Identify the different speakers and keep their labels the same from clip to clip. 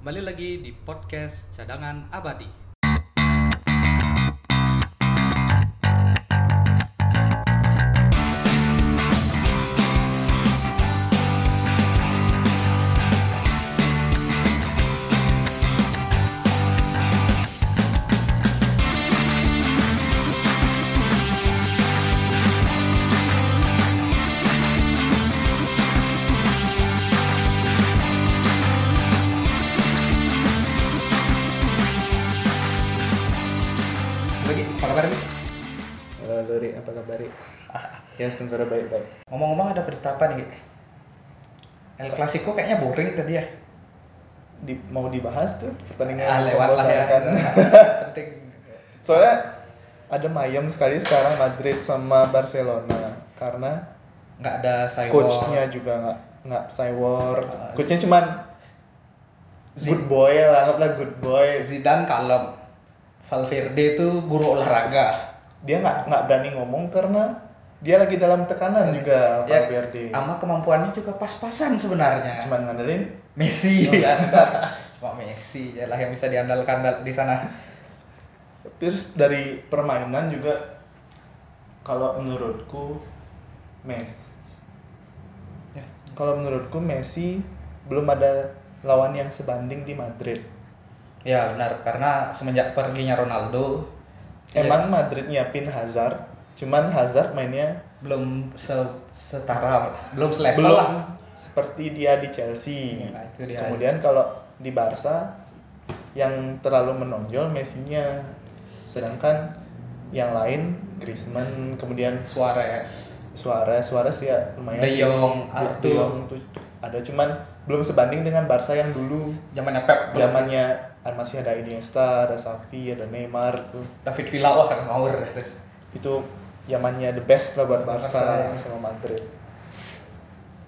Speaker 1: Kembali lagi di podcast Cadangan Abadi.
Speaker 2: Ya, semoga baik-baik.
Speaker 3: Ngomong-ngomong ada berita apa nih? El Clasico kayaknya boring tadi ya.
Speaker 2: Di, mau dibahas tuh pertandingan
Speaker 3: Ah, lewat lah ya. Penting.
Speaker 2: Soalnya ada mayem sekali sekarang Madrid sama Barcelona karena
Speaker 3: Nggak ada Cywar.
Speaker 2: coachnya juga nggak nggak Cywar.
Speaker 3: Ah,
Speaker 2: Coachnya cuman
Speaker 3: Zid-
Speaker 2: good boy lah, anggaplah good boy.
Speaker 3: Zidane kalem. Valverde itu guru olahraga.
Speaker 2: Dia nggak nggak berani ngomong karena dia lagi dalam tekanan juga
Speaker 3: Ya,
Speaker 2: Valverde.
Speaker 3: Sama kemampuannya juga pas-pasan sebenarnya.
Speaker 2: Cuman ngandelin
Speaker 3: Messi
Speaker 2: Oh.
Speaker 3: ya. Cuma Messi ya lah yang bisa diandalkan dal- di sana.
Speaker 2: Terus dari permainan juga kalau menurutku Messi
Speaker 3: Ya.
Speaker 2: kalau menurutku Messi belum ada lawan yang sebanding di Madrid.
Speaker 3: Ya benar karena semenjak perginya Ronaldo
Speaker 2: Emang Madrid nyiapin Hazard, cuman Hazard mainnya
Speaker 3: belum se- setara, belum selevel
Speaker 2: belum
Speaker 3: lah.
Speaker 2: seperti dia di Chelsea.
Speaker 3: Nah, itu dia.
Speaker 2: Kemudian kalau di Barca yang terlalu menonjol Messi-nya, sedangkan yang lain Griezmann, kemudian
Speaker 3: Suarez.
Speaker 2: Suarez, Suarez ya lumayan
Speaker 3: De. Jong, Arthur.
Speaker 2: De tuh ada cuman belum sebanding dengan Barca yang dulu
Speaker 3: Zamannya Pep.
Speaker 2: zamannya ah, masih ada Iniesta, ada Xavi, ada Neymar tuh
Speaker 3: David Villa wah kan ngawur itu.
Speaker 2: Itu zamannya the best lah buat
Speaker 3: Barca, ya.
Speaker 2: sama Madrid.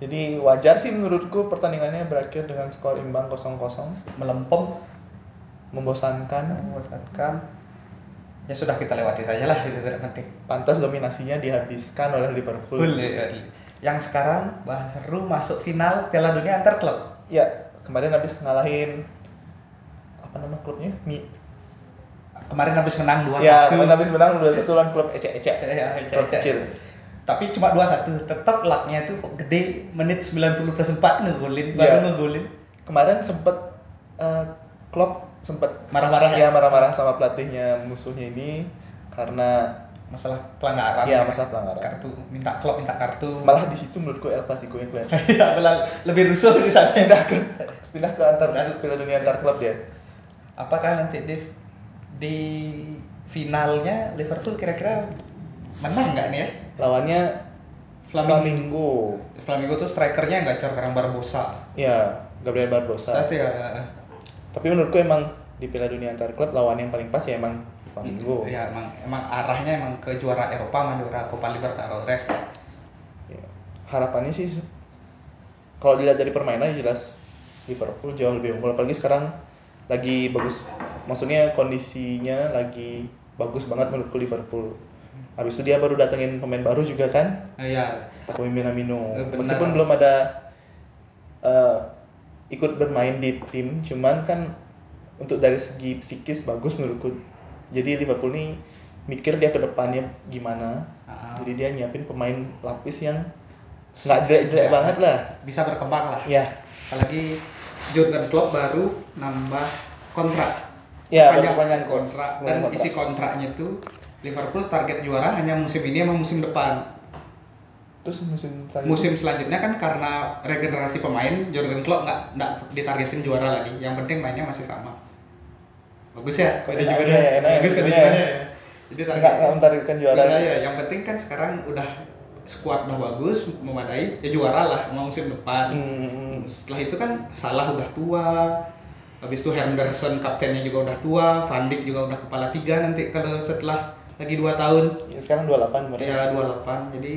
Speaker 2: Jadi wajar sih menurutku pertandingannya berakhir dengan skor imbang 0-0,
Speaker 3: Melempem,
Speaker 2: membosankan.
Speaker 3: membosankan. Ya sudah kita lewati saja lah itu tidak penting.
Speaker 2: Pantas dominasinya dihabiskan oleh Liverpool.
Speaker 3: Ya. Yang sekarang baru masuk final Piala Dunia antar klub.
Speaker 2: Ya, kemarin habis ngalahin apa nama klubnya? Mi.
Speaker 3: Kemarin habis menang 2-1.
Speaker 2: Ya, kemarin habis menang 2-1 lawan klub ecek-ecek.
Speaker 3: Ya,
Speaker 2: Klub kecil.
Speaker 3: Tapi cuma 2-1. Tetap lucknya itu gede menit 90 plus 4 ngegolin,
Speaker 2: Iya.
Speaker 3: baru ngegolin.
Speaker 2: Kemarin sempet eh, Klopp sempet
Speaker 3: Marah-marah
Speaker 2: ya
Speaker 3: ya
Speaker 2: marah-marah sama pelatihnya musuhnya ini karena
Speaker 3: masalah pelanggaran.
Speaker 2: ya masalah pelanggaran.
Speaker 3: Kartu minta klub minta kartu.
Speaker 2: Malah di situ menurutku El Clasico yang kelihatan.
Speaker 3: Ya, malah lebih rusuh di sana.
Speaker 2: pindah ke pindah ke antar Piala Dunia antar klub dia.
Speaker 3: Apakah nanti di di finalnya Liverpool kira-kira menang nggak nih ya?
Speaker 2: Lawannya
Speaker 3: Flamingo.
Speaker 2: Flamingo.
Speaker 3: Flamingo tuh strikernya nggak cor karena Barbosa.
Speaker 2: Ya, Gabriel Barbosa.
Speaker 3: Berarti ya.
Speaker 2: Tapi menurutku emang di Piala Dunia antar klub lawan yang paling pas ya emang Flamingo.
Speaker 3: Ya emang emang arahnya emang ke juara Eropa juara Copa Libertadores.
Speaker 2: Ya. Harapannya sih kalau dilihat dari permainan jelas Liverpool jauh lebih unggul apalagi sekarang lagi bagus. Maksudnya kondisinya lagi bagus banget menurutku Liverpool. Habis itu dia baru datengin pemain baru juga kan?
Speaker 3: Eh, ya
Speaker 2: Takumi Minamino.
Speaker 3: Eh.
Speaker 2: Meskipun belum ada eh, ikut bermain di tim, cuman kan untuk dari segi psikis bagus menurutku. Jadi Liverpool nih mikir dia ke depannya gimana.
Speaker 3: Ah.
Speaker 2: Jadi dia nyiapin pemain lapis yang nggak jelek-jelek
Speaker 3: Ya.
Speaker 2: banget lah.
Speaker 3: bisa berkembang lah.
Speaker 2: Ya,
Speaker 3: Apalagi Jurgen Klopp baru nambah kontrak.
Speaker 2: ya
Speaker 3: Panjang kontrak dan
Speaker 2: Perpanjang
Speaker 3: isi kontraknya itu Liverpool target juara hanya musim ini sama musim depan.
Speaker 2: Terus musim selanjutnya-
Speaker 3: Musim selanjutnya kan karena regenerasi pemain Jurgen Klopp nggak nggak ditargetin juara lagi. Yang penting mainnya masih sama. Bagus ya, kode
Speaker 2: Enak
Speaker 3: juga
Speaker 2: ya, ya,
Speaker 3: Bagus kode juga
Speaker 2: ya.
Speaker 3: ya. Jadi
Speaker 2: nggak nggak mentargetkan juara.
Speaker 3: Iya, iya. Yang penting kan sekarang udah squad udah bagus, memadai, ya juara lah mau musim depan.
Speaker 2: Hmm,
Speaker 3: Setelah itu kan Salah udah tua, habis itu Henderson kaptennya juga udah tua, Van Dijk juga udah kepala tiga nanti kalau setelah lagi dua tahun
Speaker 2: ya, sekarang 28 berarti.
Speaker 3: ya 28 jadi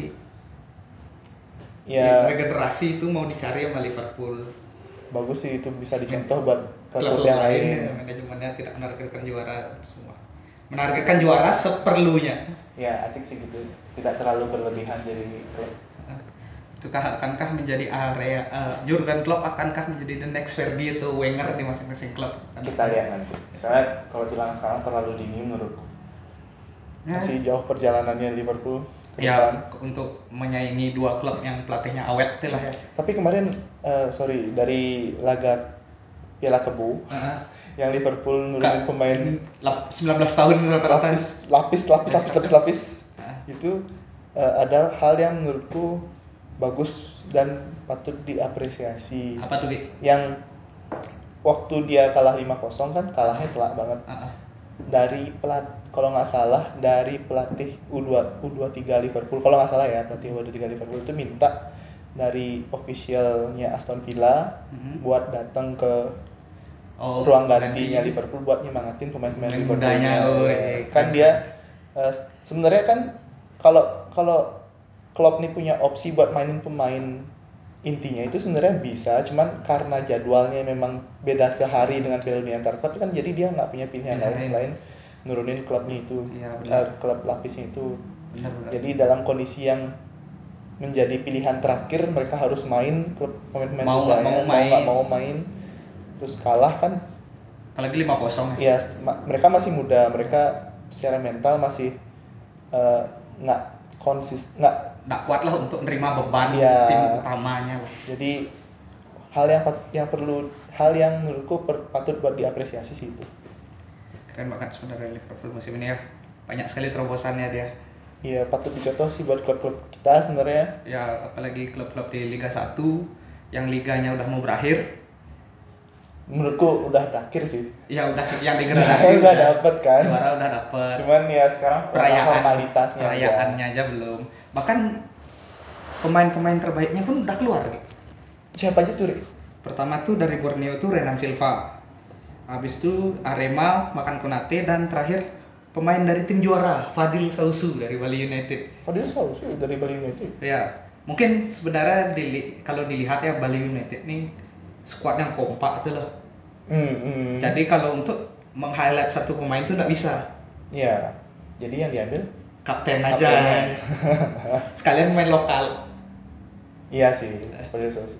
Speaker 2: Ya,
Speaker 3: regenerasi itu mau dicari sama Liverpool
Speaker 2: bagus sih itu bisa dicontoh buat klub yang
Speaker 3: lain
Speaker 2: lain.
Speaker 3: ya, manajemennya tidak menargetkan juara menargetkan juara seperlunya
Speaker 2: Ya asik sih gitu, tidak terlalu berlebihan jadi klub.
Speaker 3: Itu akankah menjadi area eh, Jurgen Klopp akankah menjadi the next Fergie atau Wenger di masing-masing klub?
Speaker 2: kita lihat nanti misalnya kalau bilang sekarang terlalu dini menurutku
Speaker 3: Ya.
Speaker 2: masih jauh perjalanannya Liverpool
Speaker 3: Ya,
Speaker 2: depan.
Speaker 3: untuk menyaingi dua klub yang pelatihnya awet lah ya.
Speaker 2: tapi kemarin eh, sorry dari laga Piala Kebu
Speaker 3: Heeh.
Speaker 2: Yang Liverpool nurunin pemain
Speaker 3: lap- 19 tahun rata-rata.
Speaker 2: lapis lapis lapis lapis lapis lapis itu eh, ada hal yang menurutku bagus dan patut diapresiasi
Speaker 3: Apa tuh, Ki?
Speaker 2: yang waktu dia kalah 5-0 kan kalahnya telak banget
Speaker 3: Heeh.
Speaker 2: dari pelat kalau nggak salah dari pelatih U2 U23 Liverpool kalau nggak salah ya pelatih U23 Liverpool itu minta dari officialnya Aston Villa
Speaker 3: Mhm.
Speaker 2: buat datang ke
Speaker 3: Oh,
Speaker 2: ruang gantinya
Speaker 3: ganti.
Speaker 2: Liverpool buat nyemangatin pemain-pemain
Speaker 3: Pemain
Speaker 2: Liverpool
Speaker 3: mudanya, oh, iya.
Speaker 2: kan dia eh, sebenarnya kan kalau kalau Klopp nih punya opsi buat mainin pemain intinya itu sebenarnya bisa cuman karena jadwalnya memang beda sehari dengan Piala Dunia antar klub kan jadi dia nggak punya pilihan lain
Speaker 3: lain.
Speaker 2: selain nurunin klubnya itu
Speaker 3: Iya,
Speaker 2: eh,
Speaker 3: benar.
Speaker 2: klub lapisnya itu
Speaker 3: Benar, benar.
Speaker 2: jadi dalam kondisi yang menjadi pilihan terakhir mereka harus main klub pemain-pemain
Speaker 3: Mau nggak mau main.
Speaker 2: mau main terus kalah kan
Speaker 3: apalagi 5-0 ya.
Speaker 2: ya ma- mereka masih muda mereka secara mental masih eh, nggak konsis nggak
Speaker 3: Nggak kuat lah untuk nerima beban
Speaker 2: Iya.
Speaker 3: tim utamanya
Speaker 2: jadi hal yang yang perlu hal yang menurutku per- patut buat diapresiasi sih itu
Speaker 3: Keren banget sebenarnya Liverpool musim ini ya. Banyak sekali terobosannya dia.
Speaker 2: ya patut dicontoh sih buat klub-klub kita sebenarnya
Speaker 3: Ya, apalagi klub-klub di Liga 1 yang liganya udah mau berakhir.
Speaker 2: Menurutku udah berakhir sih
Speaker 3: Ya udah sekian
Speaker 2: Juara
Speaker 3: degradasi.
Speaker 2: udah dapet kan
Speaker 3: Juara udah dapet.
Speaker 2: cuman ya sekarang
Speaker 3: perayaan
Speaker 2: formalitasnya aja.
Speaker 3: perayaannya aja belum. Bahkan pemain-pemain terbaiknya pun udah keluar.
Speaker 2: Siapa aja tuh Rik?
Speaker 3: Pertama tuh dari Borneo tuh Renan Silva. Habis itu Arema, Makan Konate dan terakhir pemain dari tim juara Fadil Sausu dari Bali United.
Speaker 2: Fadil Sausu dari Bali United
Speaker 3: Ya, mungkin sebenarnya dili- kalau dilihat ya Bali United nih squad yang kompak tuh loh.
Speaker 2: hmm, hmm.
Speaker 3: Jadi kalau untuk meng-highlight satu pemain tuh nggak bisa.
Speaker 2: ya jadi yang diambil
Speaker 3: Kapten aja.
Speaker 2: Kaptennya.
Speaker 3: Sekalian main lokal.
Speaker 2: iya sih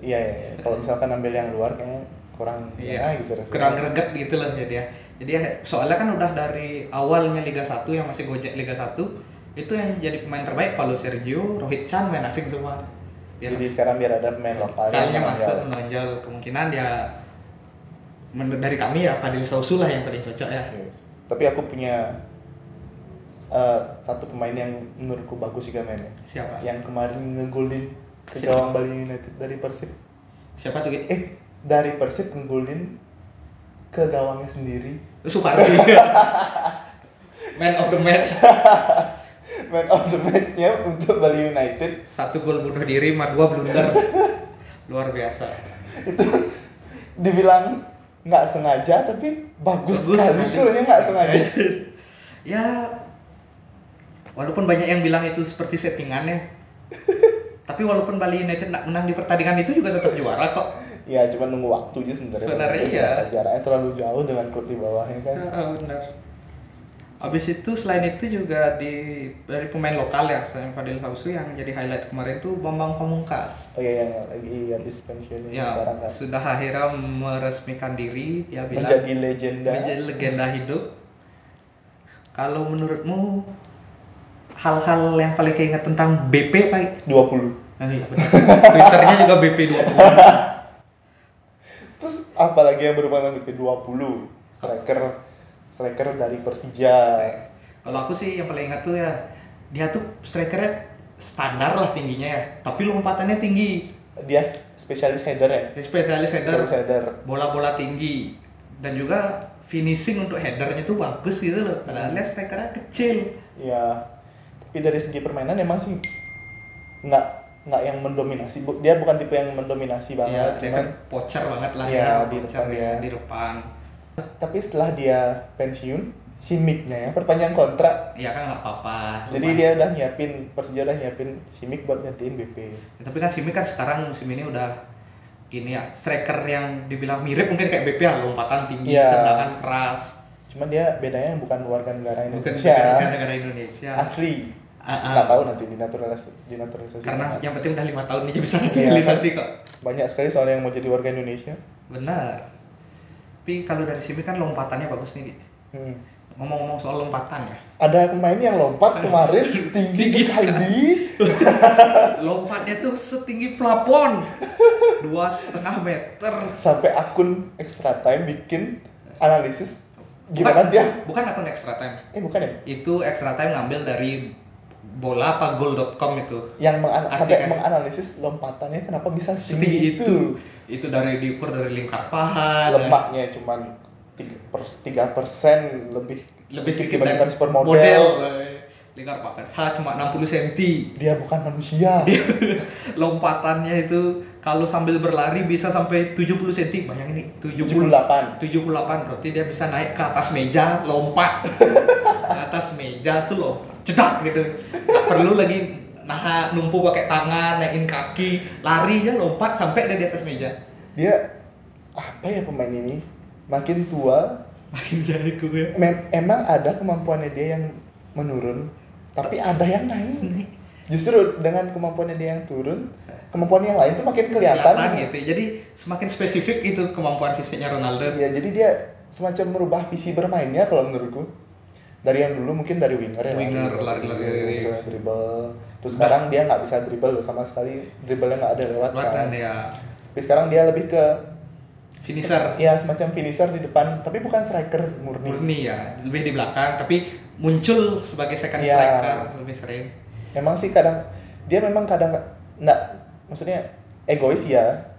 Speaker 2: iya iya, iya. kalau misalkan ambil yang luar kayaknya kurang
Speaker 3: Iya,
Speaker 2: ya, gitu rasanya.
Speaker 3: kurang greget gitu loh jadi ya. Jadi ya, soalnya kan udah dari awalnya Liga 1 yang masih gojek Liga 1 itu yang jadi pemain terbaik Paulo Sergio, Rohit Chan main asing semua. Biar
Speaker 2: jadi sekarang biar ada pemain lokal yang
Speaker 3: masuk
Speaker 2: menonjol.
Speaker 3: menonjol kemungkinan ya menurut dari kami ya Fadil Sausu lah yang paling cocok ya.
Speaker 2: Yes. tapi aku punya eh, satu pemain yang menurutku bagus juga mainnya
Speaker 3: Siapa?
Speaker 2: yang kemarin ngegolin ke
Speaker 3: Siapa?
Speaker 2: gawang Bali United dari Persib
Speaker 3: Siapa tuh?
Speaker 2: Eh dari Persib ngegolin ke gawangnya sendiri
Speaker 3: Supardi. Man of the match.
Speaker 2: man of the match-nya untuk Bali United.
Speaker 3: Satu gol bunuh diri, sama dua blunder. Luar biasa.
Speaker 2: dibilang nggak sengaja tapi bagus,
Speaker 3: Bagus.
Speaker 2: sekali golnya nggak sengaja.
Speaker 3: Ya walaupun banyak yang bilang itu seperti settingan ya. Tapi walaupun Bali United nggak menang di pertandingan itu juga tetap juara kok.
Speaker 2: Ya cuma nunggu waktu aja sebenarnya.
Speaker 3: Sebenarnya iya.
Speaker 2: jaraknya terlalu jauh dengan klub di bawahnya kan.
Speaker 3: Ah, benar Habis itu selain itu juga di dari pemain lokal ya selain Fadil Sausu yang jadi highlight kemarin tuh Bambang Pamungkas.
Speaker 2: oh iya yang lagi habis pensiun
Speaker 3: Ya
Speaker 2: sekarang kan
Speaker 3: sudah akhirnya meresmikan diri dia bilang
Speaker 2: menjadi legenda
Speaker 3: menjadi legenda hidup. Kalau menurutmu hal-hal yang paling keinget tentang BP Pak?
Speaker 2: 20
Speaker 3: Oh, iya benar. Twitternya juga BP 20.
Speaker 2: terus apalagi yang berhubungan dengan BP 20 striker striker dari Persija
Speaker 3: Kalau aku sih yang paling ingat tuh ya dia tuh strikernya standar lah tingginya ya, tapi lompatannya tinggi.
Speaker 2: dia spesialis header ya
Speaker 3: Dia spesialis header,
Speaker 2: spesialis header
Speaker 3: bola-bola tinggi dan juga finishing untuk headernya tuh bagus gitu loh. Padahal dia strikernya kecil.
Speaker 2: ya tapi dari segi permainan emang sih nggak nggak yang mendominasi dia bukan tipe yang mendominasi
Speaker 3: Iya,
Speaker 2: banget
Speaker 3: dia
Speaker 2: cuman
Speaker 3: kan pocher banget lah
Speaker 2: Iya,
Speaker 3: ya,
Speaker 2: di depan
Speaker 3: ya,
Speaker 2: ya.
Speaker 3: di depan.
Speaker 2: Tapi setelah dia pensiun si Mick-nya ya perpanjang kontrak
Speaker 3: Ya kan nggak apa-apa.
Speaker 2: jadi
Speaker 3: lumayan.
Speaker 2: dia udah nyiapin Persija udah nyiapin si Mick buat gantiin BP
Speaker 3: Ya, tapi kan Simi kan sekarang musim ini udah gini ya striker yang dibilang mirip mungkin kayak BP ya lompatan tinggi
Speaker 2: Iya.
Speaker 3: tendangan keras
Speaker 2: cuman dia bedanya bukan warga negara
Speaker 3: bukan
Speaker 2: Indonesia
Speaker 3: negara Indonesia
Speaker 2: asli
Speaker 3: Ah, ah.
Speaker 2: nggak tahu nanti dinaturalisasi dinaturalisasi
Speaker 3: Karena yang penting udah lima tahun aja bisa
Speaker 2: Iya,
Speaker 3: naturalisasi kok.
Speaker 2: banyak sekali soalnya yang mau jadi warga Indonesia
Speaker 3: Benar. Tapi kalau dari sini kan lompatannya bagus nih.
Speaker 2: Hmm.
Speaker 3: Ngomong-ngomong soal lompatan ya.
Speaker 2: ada pemain yang lompat kemarin tinggi
Speaker 3: Tinggi
Speaker 2: sekali
Speaker 3: Lompatnya tuh setinggi plafon. Dua setengah meter.
Speaker 2: sampai akun extra time bikin analisis gimana
Speaker 3: Bukan-
Speaker 2: dia
Speaker 3: Bukan akun extra time.
Speaker 2: eh bukan ya
Speaker 3: Itu extra time ngambil dari bola apa goal.com itu.
Speaker 2: yang mengan- sampai
Speaker 3: Artikan.
Speaker 2: menganalisis lompatannya kenapa bisa
Speaker 3: Setinggi
Speaker 2: setinggi
Speaker 3: itu. Itu dari diukur dari lingkar paha. dan-
Speaker 2: lemaknya cuman tiga pers- tiga persen lebih
Speaker 3: lebih
Speaker 2: sedikit dibandingkan supermodel
Speaker 3: lingkar paha cuma 60 cm
Speaker 2: dia bukan manusia
Speaker 3: lompatannya itu kalau sambil berlari bisa sampai 70 cm bayangin nih 70
Speaker 2: 78
Speaker 3: 78 berarti dia bisa naik ke atas meja lompat ke atas meja tuh lompat cedak gitu. Nggak perlu lagi nah numpuk pakai tangan naikin kaki lari aja lompat sampai dia di atas meja.
Speaker 2: Dia apa ya pemain ini? Makin tua
Speaker 3: makin jago ya
Speaker 2: mem- emang ada kemampuannya dia yang menurun tapi ada yang naik. Justru dengan kemampuannya dia yang turun kemampuan yang lain tuh makin kelihatan,
Speaker 3: kelihatan gitu. Jadi semakin spesifik itu kemampuan fisiknya Ronaldo.
Speaker 2: Iya, jadi dia semacam merubah visi bermainnya kalau menurutku dari yang dulu mungkin dari winger ya.
Speaker 3: Winger, lari-lari.
Speaker 2: dribble, dribble. Terus sekarang dia nggak bisa dribble loh sama sekali dribblenya nggak ada lewat kan.
Speaker 3: ya.
Speaker 2: Tapi sekarang dia lebih ke
Speaker 3: finisher.
Speaker 2: Ya semacam finisher di depan tapi bukan striker murni,
Speaker 3: murni ya. Lebih di belakang tapi muncul sebagai second
Speaker 2: Iya.
Speaker 3: striker lebih sering.
Speaker 2: Emang sih kadang dia memang kadang nggak maksudnya egois ya.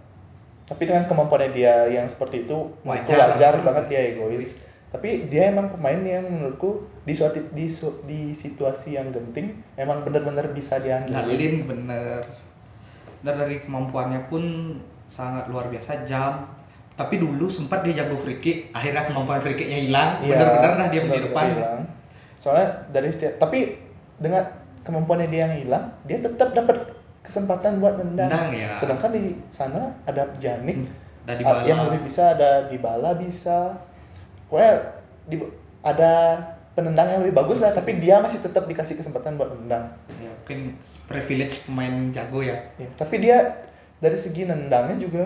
Speaker 2: Tapi dengan kemampuannya dia yang seperti itu
Speaker 3: Wajar.
Speaker 2: wajar banget dia egois tapi dia emang pemain yang menurutku di suatu di, su- di situasi yang genting emang benar-benar bisa diandelin
Speaker 3: Lalin bener. Dan dari kemampuannya pun sangat luar biasa jam. Tapi dulu sempat dia jago free kick akhirnya kemampuan free kicknya hilang.
Speaker 2: Iya,
Speaker 3: benar-benar dah dia di depan
Speaker 2: hilang. soalnya dari setiap tapi dengan kemampuannya dia yang hilang dia tetap dapat kesempatan buat nendang.
Speaker 3: Nendang, ya.
Speaker 2: sedangkan di sana ada Janik.
Speaker 3: Dan di
Speaker 2: Ah, yang lebih bisa ada di bala bisa pokoknya di, ada penendang yang lebih bagus lah tapi dia masih tetap dikasih kesempatan buat nendang
Speaker 3: ya, mungkin privilege pemain jago ya
Speaker 2: ya, tapi dia dari segi nendangnya juga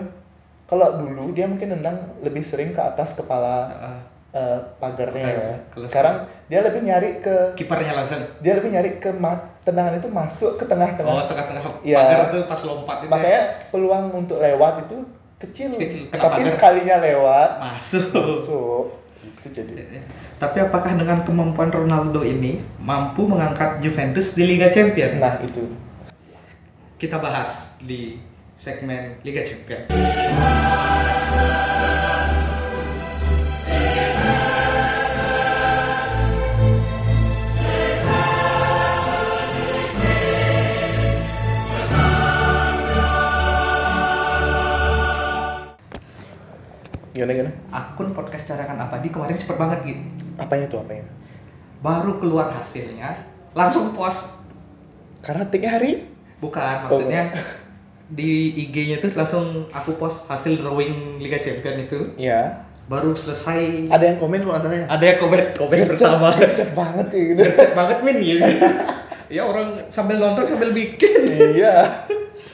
Speaker 2: kalau dulu dia mungkin nendang lebih sering ke atas kepala
Speaker 3: Heeh.
Speaker 2: eh, pagarnya
Speaker 3: Pagar.
Speaker 2: ya sekarang dia lebih nyari ke
Speaker 3: kipernya langsung
Speaker 2: dia lebih nyari ke ma- tendangan itu masuk ke tengah-tengah
Speaker 3: oh tengah-tengah
Speaker 2: Iya.
Speaker 3: pagar tuh pas lompat itu ya.
Speaker 2: makanya peluang untuk lewat itu kecil,
Speaker 3: Kecil,
Speaker 2: tapi
Speaker 3: pagar.
Speaker 2: sekalinya lewat
Speaker 3: masuk
Speaker 2: masuk itu jadi
Speaker 3: Tapi apakah dengan kemampuan Ronaldo ini mampu mengangkat Juventus di Liga Champions?
Speaker 2: nah itu
Speaker 3: Kita bahas di segmen Liga Champions.
Speaker 2: Gimana gimana
Speaker 3: Akun podcast cadangan abadi kemarin cepet banget gitu.
Speaker 2: apanya tuh apanya
Speaker 3: Baru keluar hasilnya, langsung post.
Speaker 2: karena tiknya hari
Speaker 3: Bukan, maksudnya di IG-nya tuh langsung aku post hasil drawing Liga Champions itu.
Speaker 2: ya
Speaker 3: Baru selesai.
Speaker 2: ada yang komen kalau nggak salah ya
Speaker 3: Ada yang komen komen pertama.
Speaker 2: Gercep banget ya gitu
Speaker 3: Gercep banget min gitu. ya orang sambil nonton sambil bikin.
Speaker 2: iya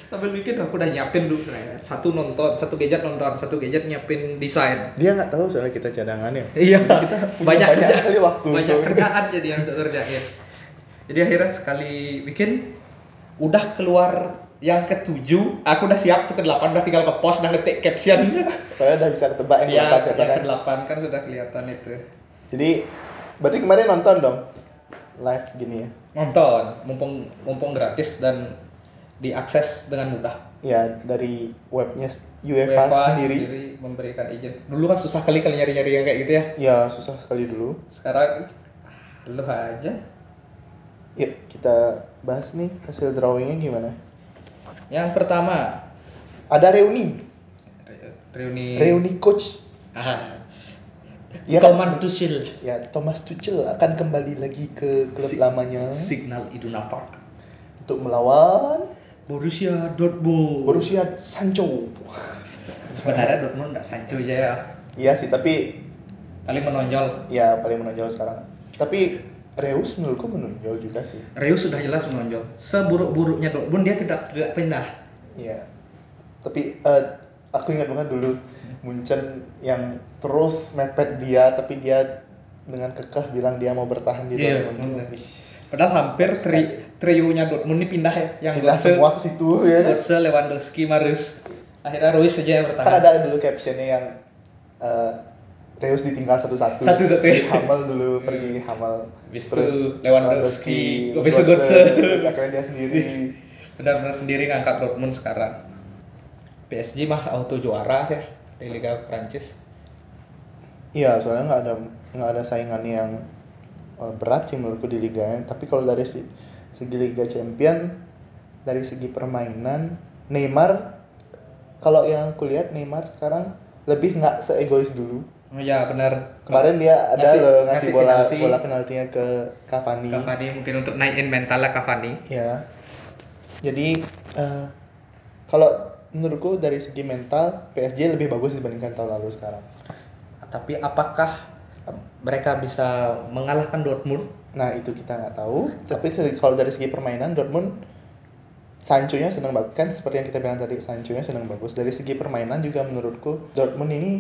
Speaker 3: sambil bikin aku udah nyiapin dulu. Satu nonton satu gadget nonton satu gadget nyiapin desain.
Speaker 2: Dia nggak tahu soalnya kita cadangan ya
Speaker 3: iya
Speaker 2: kita punya
Speaker 3: banyak,
Speaker 2: banyak
Speaker 3: kerja-
Speaker 2: sekali waktu.
Speaker 3: banyak
Speaker 2: tuh.
Speaker 3: kerjaan jadi yang untuk kerjain jadi akhirnya sekali bikin udah keluar yang ketujuh aku udah siap tuh ke delapan udah tinggal ke post udah ngetik caption.
Speaker 2: Soalnya udah bisa ketebak yang
Speaker 3: ya
Speaker 2: keempat
Speaker 3: yang
Speaker 2: cadangan
Speaker 3: ke delapan kan sudah kelihatan itu.
Speaker 2: Jadi berarti kemarin nonton dong? Live gini ya?
Speaker 3: Nonton mumpung mumpung gratis dan diakses dengan mudah.
Speaker 2: Ya dari webnya UEFA, sendiri.
Speaker 3: memberikan izin. Dulu kan susah kali kali nyari-nyari yang kayak gitu ya.
Speaker 2: Ya susah sekali dulu.
Speaker 3: Sekarang lu aja.
Speaker 2: Yuk kita bahas nih hasil drawingnya gimana.
Speaker 3: Yang pertama.
Speaker 2: Ada reuni.
Speaker 3: Re- reuni.
Speaker 2: Reuni coach.
Speaker 3: Ah,
Speaker 2: ya
Speaker 3: Thomas Tuchel.
Speaker 2: Ya Thomas Tuchel akan kembali lagi ke klub
Speaker 3: Si-
Speaker 2: lamanya.
Speaker 3: Signal Iduna Park.
Speaker 2: Untuk melawan
Speaker 3: Borussia Dortmund
Speaker 2: Borussia Sancho
Speaker 3: sebenarnya Dortmund nggak Sancho aja ya
Speaker 2: iya sih tapi
Speaker 3: paling menonjol
Speaker 2: ya paling menonjol sekarang tapi Reus menurutku menonjol juga sih
Speaker 3: Reus sudah jelas menonjol. Seburuk-buruknya Dortmund dia tidak tidak pindah.
Speaker 2: Iya. Tapi eh, aku ingat banget dulu Munchen yang terus mepet dia tapi dia dengan kekeh bilang dia mau bertahan di
Speaker 3: Iya,
Speaker 2: Dortmund.
Speaker 3: benar. Padahal hampir tri, trionya Dortmund ini pindah ya. Yang
Speaker 2: Pindah
Speaker 3: Götze,
Speaker 2: semua ke situ ya.
Speaker 3: Götze, Lewandowski, Marus. Akhirnya Ruiz saja yang
Speaker 2: Kan
Speaker 3: bertahan.
Speaker 2: ada dulu captionnya yang eh, Reus ditinggal satu-satu.
Speaker 3: Satu-satu, ya.
Speaker 2: Hamel dulu pergi Hamel.
Speaker 3: Habis itu Lewandowski, habis itu
Speaker 2: Götze, terus akhirnya dia sendiri.
Speaker 3: Benar-benar sendiri ngangkat Dortmund sekarang. PSG mah auto juara ya di Liga Prancis.
Speaker 2: Iya, soalnya nggak ada nggak ada saingan yang eh, berat sih menurutku di liganya. Tapi kalau dari si- segi Liga Champion, dari segi permainan, Neymar, kalau yang kulihat Neymar sekarang lebih nggak seegois dulu.
Speaker 3: Oh ya benar.
Speaker 2: Kemarin dia ada
Speaker 3: Ngasih-
Speaker 2: loh ngasih
Speaker 3: ngasih
Speaker 2: bola
Speaker 3: penalti.
Speaker 2: bola penaltinya ke Cavani.
Speaker 3: Cavani mungkin untuk naikin mentalnya Cavani.
Speaker 2: Ya. Jadi eh, kalau menurutku dari segi mental PSG lebih bagus dibandingkan tahun lalu sekarang.
Speaker 3: Tapi apakah mereka bisa mengalahkan Dortmund?
Speaker 2: Nah itu kita nggak tahu. Tapi kalau dari segi permainan Dortmund Sancho-nya sedang bagus kan seperti yang kita bilang tadi Sancho-nya sedang bagus. Dari segi permainan juga menurutku Dortmund ini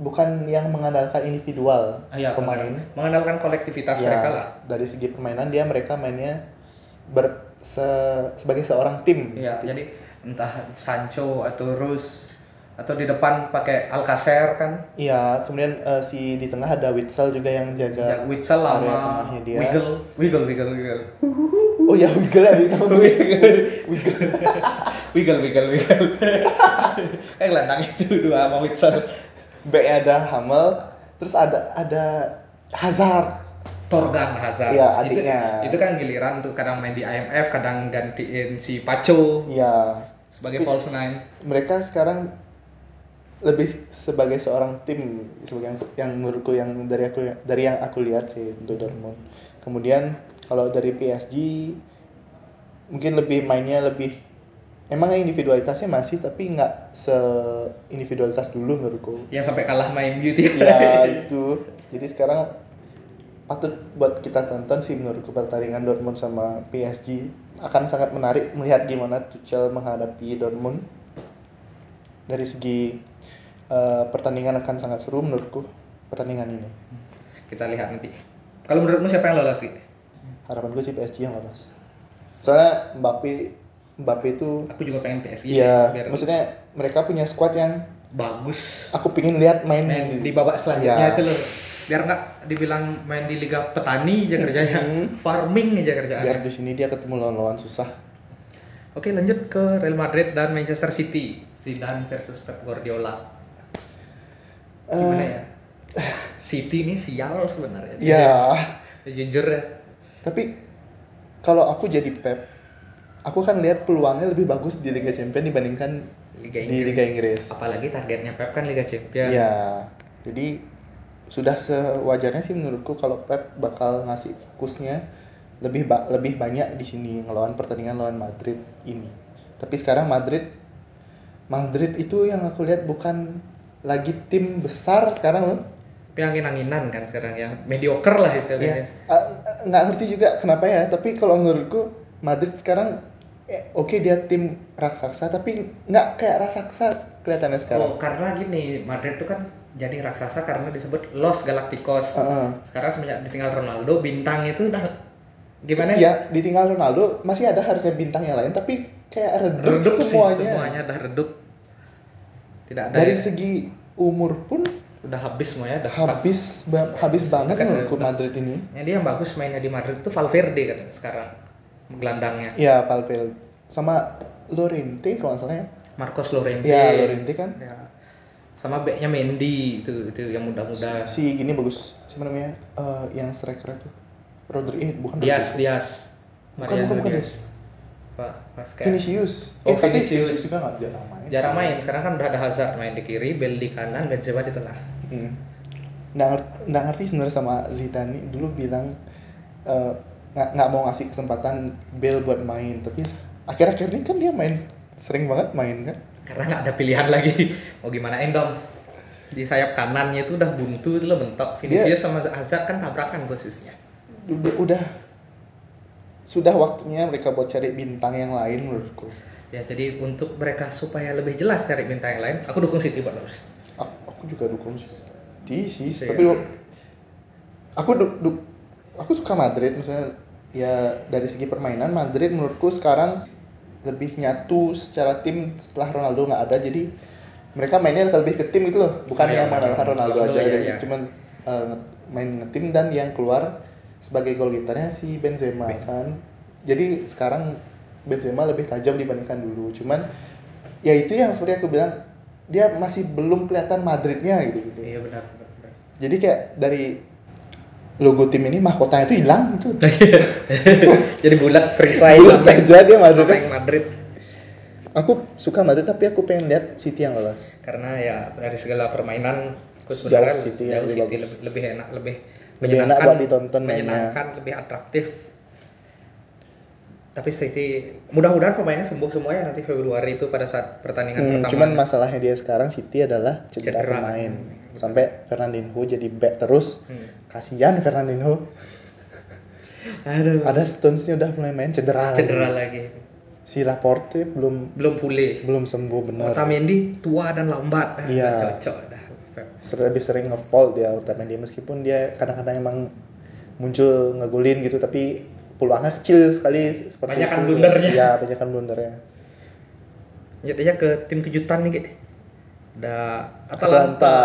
Speaker 2: bukan yang mengandalkan individual
Speaker 3: Ah, ya,
Speaker 2: pemain.
Speaker 3: mengandalkan kolektivitas
Speaker 2: Ya,
Speaker 3: mereka lah.
Speaker 2: Dari segi permainan dia mereka mainnya ber, se- sebagai seorang tim.
Speaker 3: Iya, jadi entah Sancho atau Rus atau di depan pakai Alcacer kan.
Speaker 2: Iya, kemudian eh, si di tengah ada Witsel juga yang jaga.
Speaker 3: Ya, Witsel sama
Speaker 2: tengahnya dia.
Speaker 3: Wiggle, Wiggle, Wiggle, Wiggle.
Speaker 2: Oh ya Wiggle ya Wiggle.
Speaker 3: Wiggle, Wiggle, Wiggle. Kayak gelandang itu dua sama Witsel.
Speaker 2: B ada Hamel, terus ada ada Hazard.
Speaker 3: Torgan Hazard.
Speaker 2: Iya,
Speaker 3: Itu,
Speaker 2: adiknya.
Speaker 3: itu kan giliran tuh kadang main di IMF, kadang gantiin si Paco
Speaker 2: Iya,
Speaker 3: sebagai false nine.
Speaker 2: mereka sekarang lebih sebagai seorang tim sebagai yang, yang menurutku yang dari aku dari yang aku lihat sih untuk Dortmund. Kemudian kalau dari PSG mungkin lebih mainnya lebih emang individualitasnya masih tapi nggak se individualitas dulu menurutku.
Speaker 3: Yang sampai kalah main gitu
Speaker 2: ya itu jadi sekarang patut buat kita tonton sih menurutku pertandingan Dortmund sama PSG akan sangat menarik melihat gimana Tuchel menghadapi Dortmund dari segi eh, pertandingan akan sangat seru menurutku pertandingan ini
Speaker 3: Kita lihat nanti. Kalau menurutmu siapa yang lolos sih?
Speaker 2: harapan gue sih PSG yang lolos soalnya Mbappe Mbappe itu
Speaker 3: Aku juga pengen PSG.
Speaker 2: ya
Speaker 3: biar
Speaker 2: maksudnya mereka punya squad yang
Speaker 3: bagus.
Speaker 2: aku pingin lihat main,
Speaker 3: Main di babak selanjutnya
Speaker 2: Ya.
Speaker 3: itu loh. Biar nggak dibilang main di liga petani aja kerjanya,
Speaker 2: Mhm.
Speaker 3: farming aja kerjanya.
Speaker 2: biar di sini dia ketemu lawan-lawan susah
Speaker 3: Oke lanjut ke Real Madrid dan Manchester City. Zidane versus Pep Guardiola. Gimana
Speaker 2: Eh,
Speaker 3: ya? City ini sial sebenarnya.
Speaker 2: ya
Speaker 3: Jujur ya.
Speaker 2: Tapi kalau aku jadi Pep, aku kan lihat peluangnya lebih bagus di Liga Champions dibandingkan
Speaker 3: Liga
Speaker 2: di
Speaker 3: Inggris.
Speaker 2: Liga Inggris.
Speaker 3: Apalagi targetnya Pep kan Liga Champions.
Speaker 2: Iya. Jadi sudah sewajarnya sih menurutku kalau Pep bakal ngasih fokusnya lebih ba- lebih banyak di sini ngelawan pertandingan lawan Madrid ini. Tapi sekarang Madrid Madrid itu yang aku lihat bukan lagi tim besar sekarang loh.
Speaker 3: Tapi angin-anginan kan sekarang ya. Mediocre lah
Speaker 2: Ya,
Speaker 3: istilahnya.
Speaker 2: eh, nggak ngerti juga kenapa ya. Tapi kalau menurutku Madrid sekarang eh, oke dia tim raksasa tapi nggak kayak raksasa kelihatannya sekarang.
Speaker 3: Oh, karena gini, Madrid itu kan jadi raksasa karena disebut Los Galacticos.
Speaker 2: Heeh.
Speaker 3: Sekarang semenjak ditinggal Ronaldo, bintang itu udah gimana?
Speaker 2: Ya, ditinggal Ronaldo masih ada harusnya bintang yang lain tapi kayak redup,
Speaker 3: Redup sih,
Speaker 2: semuanya.
Speaker 3: semuanya udah redup. Tidak ada
Speaker 2: Dari
Speaker 3: ya.
Speaker 2: segi umur pun
Speaker 3: udah habis semuanya, udah
Speaker 2: habis ba- habis banget
Speaker 3: Kan
Speaker 2: menurutku Madrid ini.
Speaker 3: Ya, dia yang bagus mainnya di Madrid itu Valverde kan sekarang gelandangnya.
Speaker 2: Ya, Valverde sama Lorente kalau nggak salah ya.
Speaker 3: Marcos Llorente.
Speaker 2: Ya, Lorente kan
Speaker 3: Ya. Sama backnya Mendy itu itu yang muda-muda.
Speaker 2: si gini bagus. Siapa namanya? Eh, yang striker itu. Rodri eh bukan
Speaker 3: Dias,
Speaker 2: Rodri.
Speaker 3: Dias.
Speaker 2: Bukan,
Speaker 3: Mariano
Speaker 2: bukan, bukan
Speaker 3: Dias. Pak.
Speaker 2: Vinicius.
Speaker 3: Oh,
Speaker 2: eh, tapi
Speaker 3: Vinicius.
Speaker 2: Vinicius juga nggak main.
Speaker 3: Jarang main, sekarang kan udah ada Hazard main di kiri, Bale di kanan, Benzema di tengah.
Speaker 2: Hmm. Nggak, ngerti, nggak ngerti sebenarnya sama Zidane nih. dulu bilang eh, nggak nggak mau ngasih kesempatan Bale buat main tapi akhir-akhir ini kan dia main sering banget main kan
Speaker 3: Karena nggak ada pilihan lagi. Mau gimana Endom? di sayap kanannya itu udah buntu itu lo mentok Vinicius sama Hazard kan tabrakan posisinya
Speaker 2: udah, udah sudah waktunya mereka buat cari bintang yang lain menurutku
Speaker 3: ya jadi untuk mereka supaya lebih jelas cari bintang yang lain aku dukung City buat lolos
Speaker 2: aku, juga dukung City sih
Speaker 3: Iya.
Speaker 2: tapi aku du- du- aku suka Madrid misalnya ya dari segi permainan Madrid menurutku sekarang lebih nyatu secara tim setelah Ronaldo nggak ada jadi mereka mainnya lebih ke tim gitu loh bukan
Speaker 3: Iya,
Speaker 2: yang mengandalkan Ronaldo,
Speaker 3: Ronaldo,
Speaker 2: aja
Speaker 3: iya,
Speaker 2: jadi
Speaker 3: iya.
Speaker 2: cuman eh, main ngetim dan yang keluar sebagai gol gitarnya si Benzema kan jadi sekarang Benzema lebih tajam dibandingkan dulu cuman ya itu yang seperti aku bilang dia masih belum kelihatan Madridnya gitu, gitu.
Speaker 3: iya benar benar, benar.
Speaker 2: jadi kayak dari logo tim ini mahkotanya itu hilang gitu
Speaker 3: jadi bulat perisai
Speaker 2: Bulat aja dia Madrid.
Speaker 3: Madrid
Speaker 2: aku suka Madrid tapi aku pengen lihat City yang lolos
Speaker 3: karena ya dari segala permainan aku
Speaker 2: Jauh
Speaker 3: sebenarnya
Speaker 2: City
Speaker 3: jauh
Speaker 2: yang lebih
Speaker 3: City lebih, lebih enak lebih
Speaker 2: Lebih enak buat ditonton mainnya.
Speaker 3: menyenangkan lebih atraktif tapi City mudah-mudahan pemainnya sembuh semua ya nanti Februari itu pada saat pertandingan
Speaker 2: Hmm,
Speaker 3: pertama
Speaker 2: cuman masalahnya dia sekarang City adalah cedera,
Speaker 3: Cedera.
Speaker 2: pemain. Sampai Fernandinho jadi back terus.
Speaker 3: Hmm.
Speaker 2: kasihan Fernandinho.
Speaker 3: Aduh.
Speaker 2: Ada Stonesnya udah mulai main cedera,
Speaker 3: cedera
Speaker 2: lagi.
Speaker 3: lagi
Speaker 2: si Laporte belum
Speaker 3: belum pulih.
Speaker 2: belum sembuh benar.
Speaker 3: Otamendi tua dan lambat. Ah,
Speaker 2: Iya.
Speaker 3: cocok dah.
Speaker 2: Lebih sering nge-fault dia Otamendi. Meskipun dia kadang-kadang emang muncul ngegolin gitu tapi peluangnya kecil sekali seperti
Speaker 3: Banyakan
Speaker 2: itu.
Speaker 3: blundernya.
Speaker 2: Iya, banyakan blundernya.
Speaker 3: lanjut aja ke tim kejutan nih Ki. ada
Speaker 2: Atlanta.
Speaker 3: Atalanta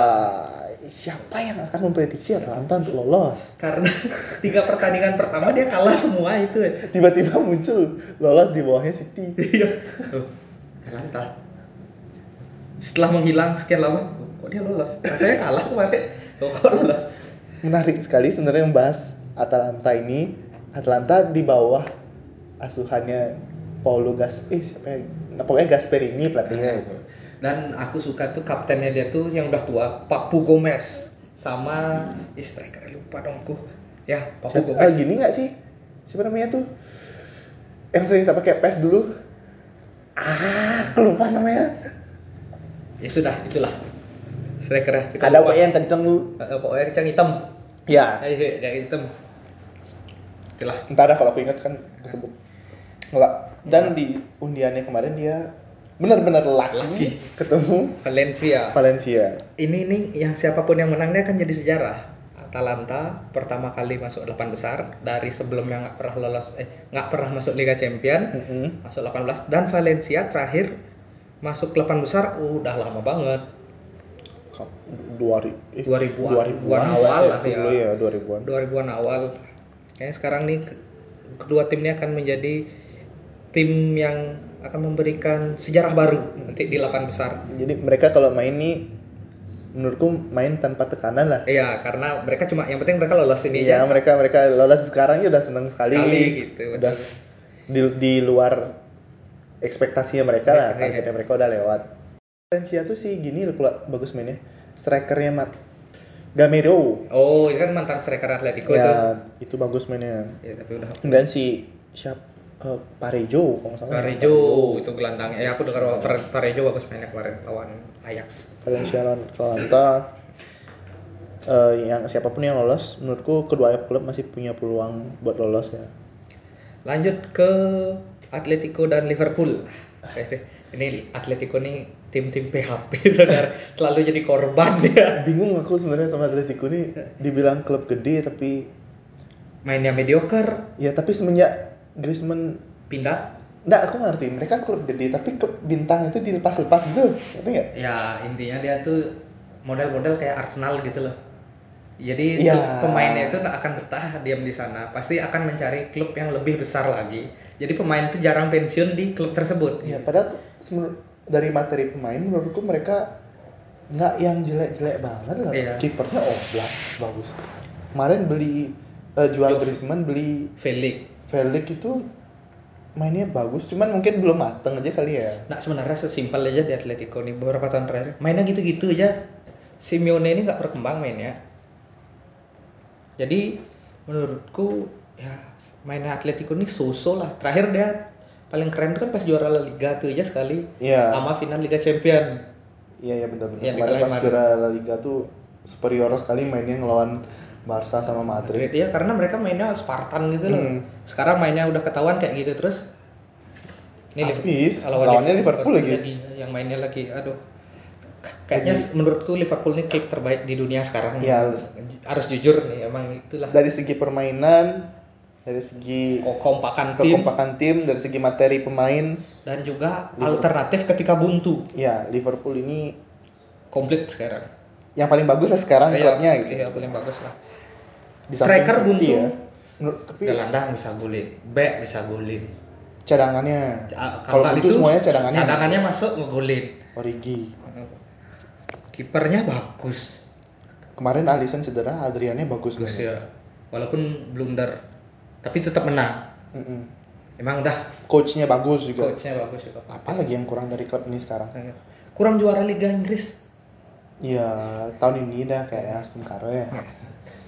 Speaker 2: Siapa yang akan memprediksi Atlanta untuk lolos?
Speaker 3: karena tiga pertandingan pertama dia kalah semua itu
Speaker 2: Tiba-tiba muncul lolos di bawahnya City.
Speaker 3: Iya. Atalanta. Setelah menghilang sekian lama, kok dia lolos? Rasanya kalah kemarin. Kok kok lolos?
Speaker 2: Menarik sekali sebenarnya membahas Atalanta ini. Atlanta di bawah asuhannya Paulo Gasper, siapa ya? Nah, pokoknya Gasperini pelatihnya itu.
Speaker 3: Dan aku suka tuh kaptennya dia tuh yang udah tua, Papu Gomez sama ih striker lupa dong aku. Ya, Papu
Speaker 2: Siapa,
Speaker 3: Gomez.
Speaker 2: ah, gini nggak sih? Siapa namanya tuh? Yang sering kita pakai PES dulu. Ah, aku lupa namanya.
Speaker 3: Ya sudah, itulah. Strikernya. Kita
Speaker 2: Ada pokoknya yang kenceng dulu.
Speaker 3: Eh, pokoknya yang hitam.
Speaker 2: Ya,
Speaker 3: Eh, eh, yang hitam. Itulah.
Speaker 2: dah kalau aku ingat kan tersebut. Enggak. Dan di undiannya kemarin dia benar-benar laki,
Speaker 3: Laki.
Speaker 2: ketemu
Speaker 3: Valencia.
Speaker 2: Valencia.
Speaker 3: ini nih yang siapa pun yang menang dia akan jadi sejarah. Atalanta pertama kali masuk delapan besar dari sebelumnya nggak pernah lolos eh nggak pernah masuk Liga Champion
Speaker 2: Mm-mm.
Speaker 3: masuk 18 dan Valencia terakhir masuk delapan besar udah lama banget
Speaker 2: Dua eh,
Speaker 3: 2000-an
Speaker 2: 2000-an
Speaker 3: awal
Speaker 2: sih
Speaker 3: lah ya.
Speaker 2: ya 2000-an.
Speaker 3: 2000-an awal kayaknya sekarang nih ke- kedua tim ini akan menjadi tim yang akan memberikan sejarah baru nanti di delapan besar
Speaker 2: Jadi mereka kalau main nih menurutku main tanpa tekanan lah.
Speaker 3: Iya, karena mereka cuma yang penting mereka lolos ini
Speaker 2: Iya,
Speaker 3: aja.
Speaker 2: mereka mereka lolos sekarang ya udah seneng sekali.
Speaker 3: Sekali gitu,
Speaker 2: Udah di, di luar ekspektasinya mereka lah,
Speaker 3: Iya, iya.
Speaker 2: targetnya mereka udah lewat. Valencia tuh sih gini loh bagus mainnya. Strikernya Mat Gamero.
Speaker 3: Oh, itu kan mantan striker Atletico itu.
Speaker 2: ya, itu bagus mainnya.
Speaker 3: Ya, tapi udah
Speaker 2: Kemudian si siap eh, Parejo kalau salah.
Speaker 3: Parejo itu gelandangnya. Ya, aku dengar bahwa Pare- Parejo bagus mainnya kemarin lawan Ajax.
Speaker 2: Valencia lawan Atalanta. Eh, yang siapa pun yang lolos, menurutku kedua klub masih punya peluang buat lolos ya.
Speaker 3: Lanjut ke Atletico dan Liverpool. Ini Atletico nih tim-tim PHP saudara selalu jadi korban ya.
Speaker 2: Bingung aku sebenarnya sama Atletico ini dibilang klub gede tapi
Speaker 3: Mainnya mediocre,
Speaker 2: ya tapi semenjak Griezmann
Speaker 3: pindah.
Speaker 2: Enggak, aku ngerti. Mereka klub gede tapi klub bintang itu dilepas-lepas gitu. Ngerti nggak?
Speaker 3: Ya, intinya dia tuh model-model kayak Arsenal gitu loh. Jadi tuh pemainnya itu akan betah diam di sana, pasti akan mencari klub yang lebih besar lagi. Jadi pemain itu jarang pensiun di klub tersebut.
Speaker 2: Ya, padahal dari materi pemain menurutku mereka nggak yang jelek-jelek banget lah.
Speaker 3: Iya.
Speaker 2: Kipernya Oblak bagus. Kemarin beli eh, jual. Griezmann beli
Speaker 3: Felix.
Speaker 2: Felix itu mainnya bagus, cuman mungkin belum mateng aja kali ya.
Speaker 3: Nah sebenarnya sesimpel aja di Atletico nih beberapa tahun terakhir mainnya gitu-gitu aja. Simeone ini nggak berkembang mainnya. Jadi menurutku ya mainnya Atletico ini so-so lah. Terakhir dia paling keren itu kan pas juara La Liga tuh aja sekali
Speaker 2: Iya.
Speaker 3: sama final Liga Champion.
Speaker 2: Iya iya benar benar.
Speaker 3: Yang
Speaker 2: Kemarin
Speaker 3: dikalahin
Speaker 2: pas juara La Liga tuh superior sekali mainnya ngelawan Barca sama Madrid.
Speaker 3: Madrid ya karena mereka mainnya Spartan gitu loh.
Speaker 2: Hmm.
Speaker 3: Sekarang mainnya udah ketahuan kayak gitu terus.
Speaker 2: Habis,
Speaker 3: Liverpool-
Speaker 2: lawannya Liverpool lagi.
Speaker 3: Yang mainnya lagi aduh. Kayaknya menurutku Liverpool ini klub terbaik di dunia sekarang.
Speaker 2: Iya.
Speaker 3: Harus jujur nih emang itulah
Speaker 2: Dari segi permainan, dari segi
Speaker 3: kekompakan tim
Speaker 2: kekompakan tim, dari segi materi pemain,
Speaker 3: dan juga alternatif ketika buntu.
Speaker 2: ya Liverpool ini
Speaker 3: Komplit sekarang.
Speaker 2: yang paling bagus lah sekarang
Speaker 3: Iya,
Speaker 2: klubnya gitu.
Speaker 3: Iya, paling bagus lah.
Speaker 2: Di
Speaker 3: Striker buntu.
Speaker 2: ya. Menurut- tapi
Speaker 3: Gelandang bisa golin, back bisa golin.
Speaker 2: cadangannya
Speaker 3: Ca-
Speaker 2: Kalau buntu semuanya cadangannya
Speaker 3: cadangannya masuk ngegolin.
Speaker 2: Origi.
Speaker 3: Kipernya bagus.
Speaker 2: Kemarin Alisson cedera, Adriannya bagus
Speaker 3: Bagus ya. Walaupun blunder, tapi tetap menang.
Speaker 2: Mm-mm.
Speaker 3: Emang udah
Speaker 2: Coachnya bagus juga.
Speaker 3: coachnya bagus juga.
Speaker 2: Apa lagi yang kurang dari klub ini sekarang?
Speaker 3: Kurang juara Liga Inggris.
Speaker 2: Iya, tahun ini dah kayak Aston Caro ya.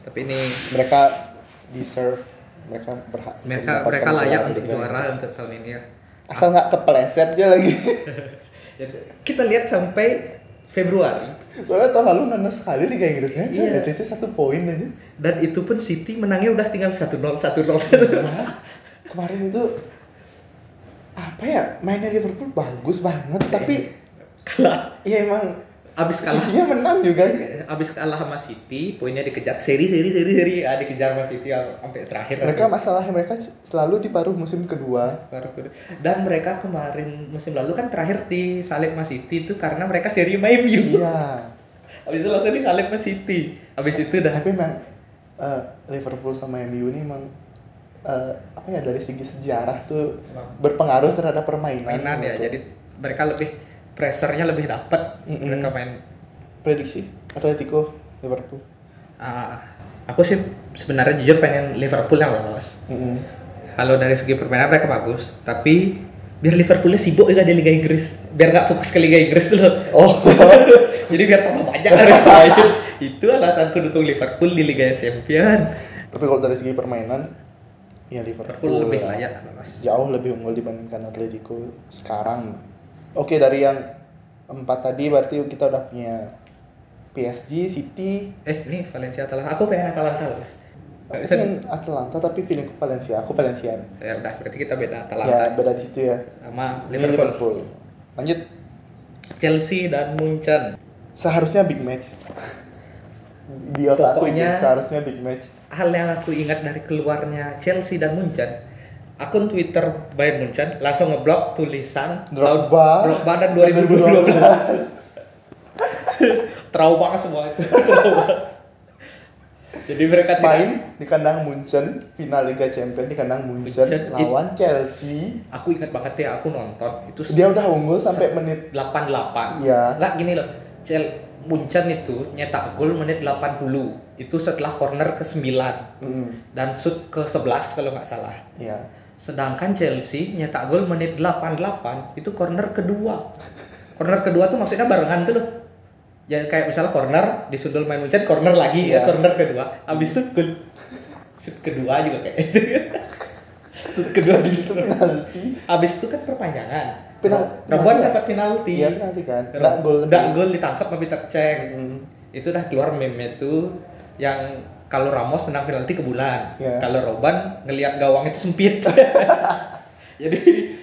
Speaker 3: Tapi ini
Speaker 2: Mereka deserve, mereka berhak.
Speaker 3: mereka mereka layak untuk juara
Speaker 2: Inggris.
Speaker 3: untuk tahun ini ya.
Speaker 2: Asal nggak kepeleset aja lagi.
Speaker 3: Kita lihat sampai Februari
Speaker 2: Soalnya tahun lalu nanas sekali Liga Inggrisnya,
Speaker 3: Iya.
Speaker 2: iya. selisih satu poin aja.
Speaker 3: dan itu pun City menangnya udah tinggal 1-0 1-0.
Speaker 2: Nah, kemarin itu apa ya mainnya Liverpool bagus banget tapi
Speaker 3: kalah
Speaker 2: ya emang
Speaker 3: abis kalah
Speaker 2: City-nya menang juga
Speaker 3: abis kalah sama City poinnya dikejar seri seri seri seri ah, dikejar sama City sampai terakhir
Speaker 2: mereka masalahnya mereka selalu di paruh musim kedua
Speaker 3: Baru kedua. Dan mereka kemarin musim lalu kan terakhir disalib sama City itu karena mereka seri sama MU.
Speaker 2: iya
Speaker 3: Habis itu langsung disalib sama City. Habis itu udah
Speaker 2: tapi memang eh, Liverpool sama MU ini emang eh, apa ya dari segi sejarah tuh berpengaruh terhadap permainan
Speaker 3: mainan ya. Jadi mereka lebih pressernya lebih dapat.
Speaker 2: Mm-mm.
Speaker 3: Mereka main.
Speaker 2: prediksi Atletico Liverpool
Speaker 3: Ah, aku sih sebenarnya jujur pengen Liverpool yang lolos.
Speaker 2: Mm-mm.
Speaker 3: Kalau dari segi permainan mereka bagus, tapi biar Liverpoolnya sibuk juga di Liga Inggris, biar nggak fokus ke Liga Inggris dulu.
Speaker 2: oh
Speaker 3: Jadi biar tambah banyak harus main. Itu alasanku dukung Liverpool di Liga Champion.
Speaker 2: tapi kalau dari segi permainan ya Liverpool,
Speaker 3: Liverpool lebih layak lolos.
Speaker 2: jauh lebih unggul dibandingkan Atletico sekarang. Oke dari yang empat tadi berarti kita udah punya PSG, City,
Speaker 3: Eh, ini Valencia Atalanta. Aku pengen Atalanta loh.
Speaker 2: Aku
Speaker 3: bisa
Speaker 2: pengen Atlanta tapi feelingku Valencia, aku Valencia.
Speaker 3: Ya udah, berarti kita beda
Speaker 2: Ya
Speaker 3: Atalanta
Speaker 2: beda di situ ya.
Speaker 3: sama
Speaker 2: Ini
Speaker 3: Liverpool.
Speaker 2: Lanjut,
Speaker 3: Chelsea dan Munchen.
Speaker 2: seharusnya big match. Di otakku
Speaker 3: Pokoknya-
Speaker 2: itu seharusnya big match.
Speaker 3: Hal yang aku ingat dari keluarnya Chelsea dan Munchen, akun Twitter Bayern Munchen langsung ngeblok tulisan tahun
Speaker 2: Drogba.
Speaker 3: Drogba dan 2012. Trauma semua itu. Trauma. Jadi mereka tidak-
Speaker 2: Main di kandang Munchen, final Liga Champions di kandang Munchen
Speaker 3: Munchen,
Speaker 2: lawan Chelsea.
Speaker 3: aku ingat banget ya aku nonton itu
Speaker 2: Dia udah unggul sampai menit
Speaker 3: 88.
Speaker 2: Iya.
Speaker 3: Enggak gini loh. Cel Munchen itu nyetak gol menit 80. Itu setelah corner ke 9
Speaker 2: Mm,
Speaker 3: dan shoot ke 11 kalau nggak salah.
Speaker 2: Iya.
Speaker 3: Sedangkan Chelsea nyetak gol menit 88 itu corner kedua. Corner kedua tuh maksudnya barengan tuh loh. Ya kayak misalnya corner disundul main Munchen, corner lagi ya
Speaker 2: Iya.
Speaker 3: corner kedua. Habis itu gol. Shoot kedua juga kayak itu. shoot kedua di
Speaker 2: Itu penalti.
Speaker 3: Habis itu kan perpanjangan.
Speaker 2: Penalti ya?
Speaker 3: dapat penalti.
Speaker 2: Iya penalti kan. Nggak gol.
Speaker 3: Nggak gol ditangkap tapi tercek.
Speaker 2: Mm,
Speaker 3: Itu udah keluar meme itu yang kalau Ramos tendang penalti ke bulan.
Speaker 2: Iya.
Speaker 3: Kalau Roban ngelihat gawang itu sempit. jadi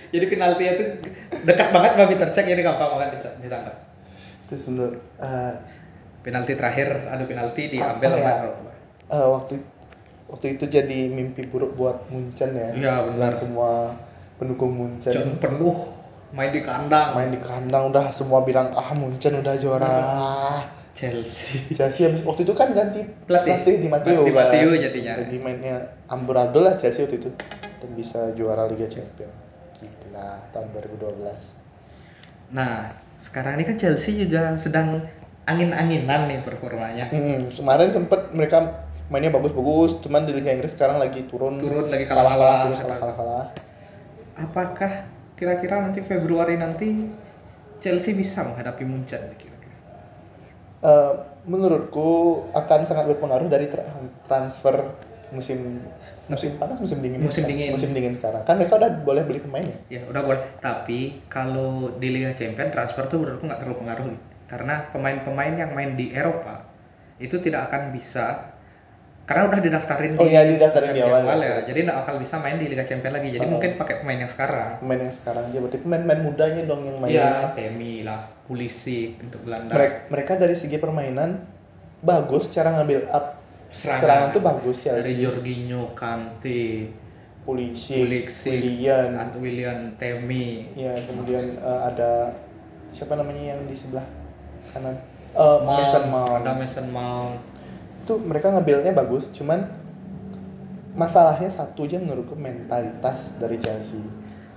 Speaker 3: jadi penaltinya itu dekat banget sama Peter Cech jadi gampang banget dita- ditangkap.
Speaker 2: Terus menurut eh,
Speaker 3: Penalti terakhir adu penalti diambil sama
Speaker 2: ya?
Speaker 3: Robban.
Speaker 2: eh, waktu waktu itu jadi mimpi buruk buat Munchen ya.
Speaker 3: Iya, benar.
Speaker 2: Semua pendukung Munchen
Speaker 3: Jangan penuh main di kandang.
Speaker 2: main di kandang udah semua bilang ah Munchen udah juara.
Speaker 3: Chelsea.
Speaker 2: Chelsea habis waktu itu kan ganti
Speaker 3: Pelatih.
Speaker 2: di Matteo
Speaker 3: Di
Speaker 2: kan.
Speaker 3: Matteo jadinya.
Speaker 2: Jadi mainnya amburadul lah Chelsea waktu itu dan bisa juara Liga Champions. Gila tahun 2012.
Speaker 3: Nah, sekarang ini kan Chelsea juga sedang angin-anginan nih performanya.
Speaker 2: Hmm, kemarin sempet mereka mainnya bagus-bagus, cuman di Liga Inggris sekarang lagi turun.
Speaker 3: Turun lagi
Speaker 2: kalah-kalah,
Speaker 3: kalah-kalah. Apakah kira-kira nanti Februari nanti Chelsea bisa menghadapi Munchen kira-kira?
Speaker 2: Eh, menurutku akan sangat berpengaruh dari tra- transfer musim musim panas musim dingin
Speaker 3: Musim
Speaker 2: sekarang.
Speaker 3: dingin.
Speaker 2: musim dingin sekarang kan mereka udah boleh beli pemain ya
Speaker 3: Ya udah boleh. Tapi kalau di Liga Champions transfer tuh menurutku nggak terlalu pengaruh. karena pemain-pemain yang main di Eropa itu tidak akan bisa karena udah didaftarin
Speaker 2: Oh iya, didaftarin di awal,
Speaker 3: ya,
Speaker 2: ya.
Speaker 3: jadi nggak akan bisa main di Liga Champions lagi jadi
Speaker 2: Oh.
Speaker 3: mungkin pakai pemain yang sekarang
Speaker 2: pemain yang sekarang aja berarti pemain-pemain mudanya dong yang main
Speaker 3: Iya, Temi lah, Pulisic untuk Belanda.
Speaker 2: mereka, mereka dari segi permainan bagus cara ngambil up
Speaker 3: Serangan.
Speaker 2: serangan, tuh bagus
Speaker 3: dari
Speaker 2: Chelsea
Speaker 3: Jorginho, Kante,
Speaker 2: Pulisic,
Speaker 3: Pulisic,
Speaker 2: Willian
Speaker 3: atau William, Temi,
Speaker 2: ya kemudian eh, ada siapa namanya yang di sebelah kanan Eh, Mason Mount
Speaker 3: ada Mason Mount.
Speaker 2: Itu mereka ngambilnya bagus cuman masalahnya satu aja menurutku mentalitas dari Chelsea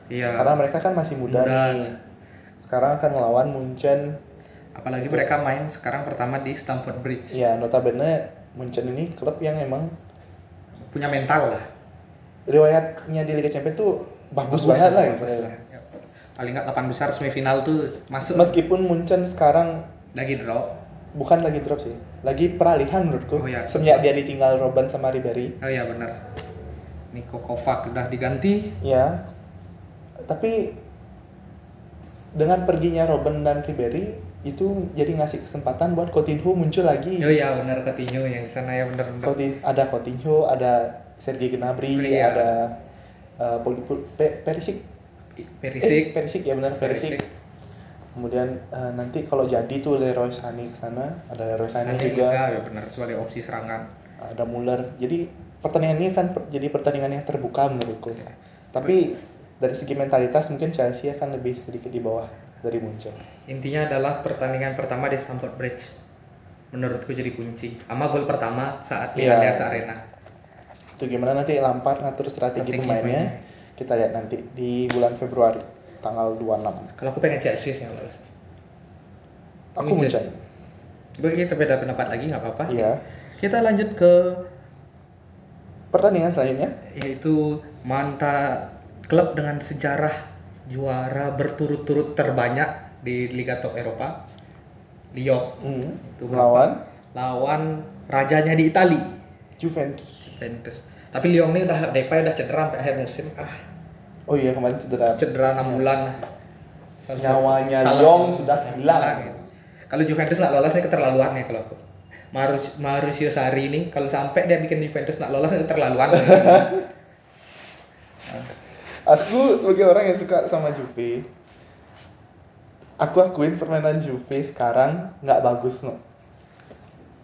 Speaker 3: Iya.
Speaker 2: karena mereka kan masih muda,
Speaker 3: Muda.
Speaker 2: nih sekarang akan melawan Munchen
Speaker 3: Apalagi mereka main sekarang pertama di Stamford Bridge.
Speaker 2: ya notabene Munchen ini klub yang emang
Speaker 3: Punya mental lah.
Speaker 2: riwayatnya di Liga Champions tuh bagus, banget lah gitu
Speaker 3: bagus lah. Ya. Paling nggak 8 besar semifinal tuh masuk
Speaker 2: meskipun Munchen sekarang
Speaker 3: lagi drop.
Speaker 2: Bukan lagi drop sih lagi peralihan menurutku
Speaker 3: Oh, iya.
Speaker 2: semenjak dia ditinggal Robben sama Ribery
Speaker 3: Oh iya benar. Niko Kovac udah diganti.
Speaker 2: ya tapi dengan perginya Robben dan Ribery itu jadi ngasih kesempatan buat Coutinho muncul lagi
Speaker 3: Oh iya benar Coutinho yang di sana ya benar benar.
Speaker 2: Coutinho, ada Coutinho ada Sergei Gnabry
Speaker 3: Iya.
Speaker 2: ada uh, Perisic
Speaker 3: Perisic,
Speaker 2: eh, Perisic ya benar Perisic,
Speaker 3: Perisic.
Speaker 2: Kemudian uh, nanti kalau jadi tuh Leroy Sané ke sana ada Leroy Sané juga
Speaker 3: juga ya benar sebagai opsi serangan.
Speaker 2: ada Muller jadi pertandingan ini kan per- jadi pertandingan yang terbuka menurutku
Speaker 3: Ya.
Speaker 2: tapi dari segi mentalitas mungkin Chelsea akan lebih sedikit di bawah dari Munchen
Speaker 3: Intinya adalah pertandingan pertama di Stamford Bridge. Menurutku jadi kunci. Sama gol pertama saat di
Speaker 2: Iya.
Speaker 3: Allianz Arena.
Speaker 2: itu gimana nanti Lampard ngatur strategi,
Speaker 3: Strategi
Speaker 2: pemainnya kita lihat nanti di bulan Februari tanggal 26
Speaker 3: Kalau aku pengen Chelsea sih yang lolos.
Speaker 2: aku
Speaker 3: Munchen. Gue kita beda pendapat lagi nggak apa-apa.
Speaker 2: iya
Speaker 3: Kita lanjut ke
Speaker 2: pertandingan selanjutnya
Speaker 3: yaitu manta klub dengan sejarah juara berturut-turut terbanyak di Liga Top Eropa. Lyon
Speaker 2: hmm.
Speaker 3: Itu
Speaker 2: melawan
Speaker 3: lawan rajanya di Itali,
Speaker 2: Juventus
Speaker 3: Juventus. Tapi Lyon ini udah Depay udah cedera sampai akhir musim. Ah,
Speaker 2: oh iya kemarin cedera
Speaker 3: cedera 6 bulan lah. Salah
Speaker 2: Nyawanya Lyon
Speaker 3: satu-
Speaker 2: sudah hilang.
Speaker 3: gitu. Kalau Juventus nggak lolos ini keterlaluan ya kalau aku. Marus Mauricio Sarri ini kalau sampai dia bikin Juventus nggak lolos itu keterlaluan.
Speaker 2: aku sebagai orang yang suka sama Juve aku akuin permainan Juve sekarang nggak bagus no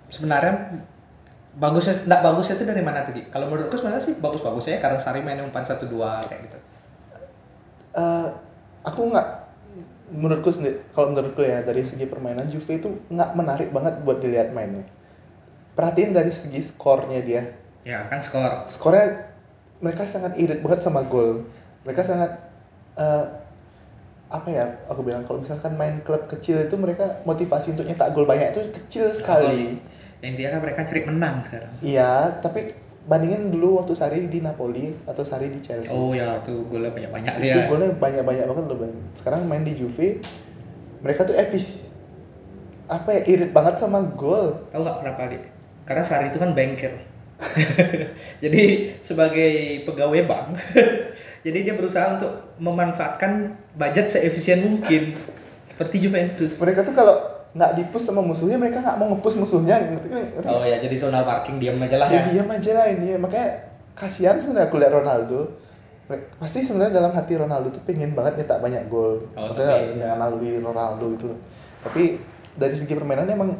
Speaker 3: sebenarnya bagusnya nggak bagusnya itu dari mana tuh Gi? Kalau menurutku sebenarnya sih bagus-bagus ya karena Sarri mainnya umpan satu dua kayak gitu.
Speaker 2: Eh, aku nggak menurutku sendiri kalau menurutku ya dari segi permainan Juve itu nggak menarik banget buat dilihat mainnya. Perhatiin dari segi skornya dia.
Speaker 3: Ya kan skor.
Speaker 2: skornya mereka sangat irit banget sama gol. Mereka sangat eh, apa ya aku bilang kalau misalkan main klub kecil itu mereka motivasi untuk nyetak gol banyak itu kecil sekali.
Speaker 3: Yang dia kan mereka cari menang sekarang.
Speaker 2: iya tapi bandingin dulu waktu Sari di Napoli atau Sari di Chelsea
Speaker 3: Oh ya tuh golnya banyak-banyak
Speaker 2: itu
Speaker 3: dia.
Speaker 2: golnya banyak-banyak banget loh Bang. sekarang main di Juve mereka tuh efis apa ya irit banget sama gol
Speaker 3: Tahu nggak kenapa Gi? Karena Sarri itu kan banker. jadi sebagai pegawai bank, jadi dia berusaha untuk memanfaatkan budget seefisien mungkin. Seperti Juventus.
Speaker 2: mereka tuh kalau nggak dipus sama musuhnya mereka nggak mau ngepus musuhnya ngerti ngerti?
Speaker 3: Oh ya, jadi zona parking diam aja lah
Speaker 2: ya
Speaker 3: ya.
Speaker 2: diam aja lah ini makanya kasihan sebenarnya aku lihat Ronaldo pasti sebenarnya dalam hati Ronaldo tuh pengen banget nyetak banyak gol
Speaker 3: Oh,
Speaker 2: maksudnya
Speaker 3: tapi-
Speaker 2: dengan melalui Ronaldo itu loh. tapi dari segi permainan emang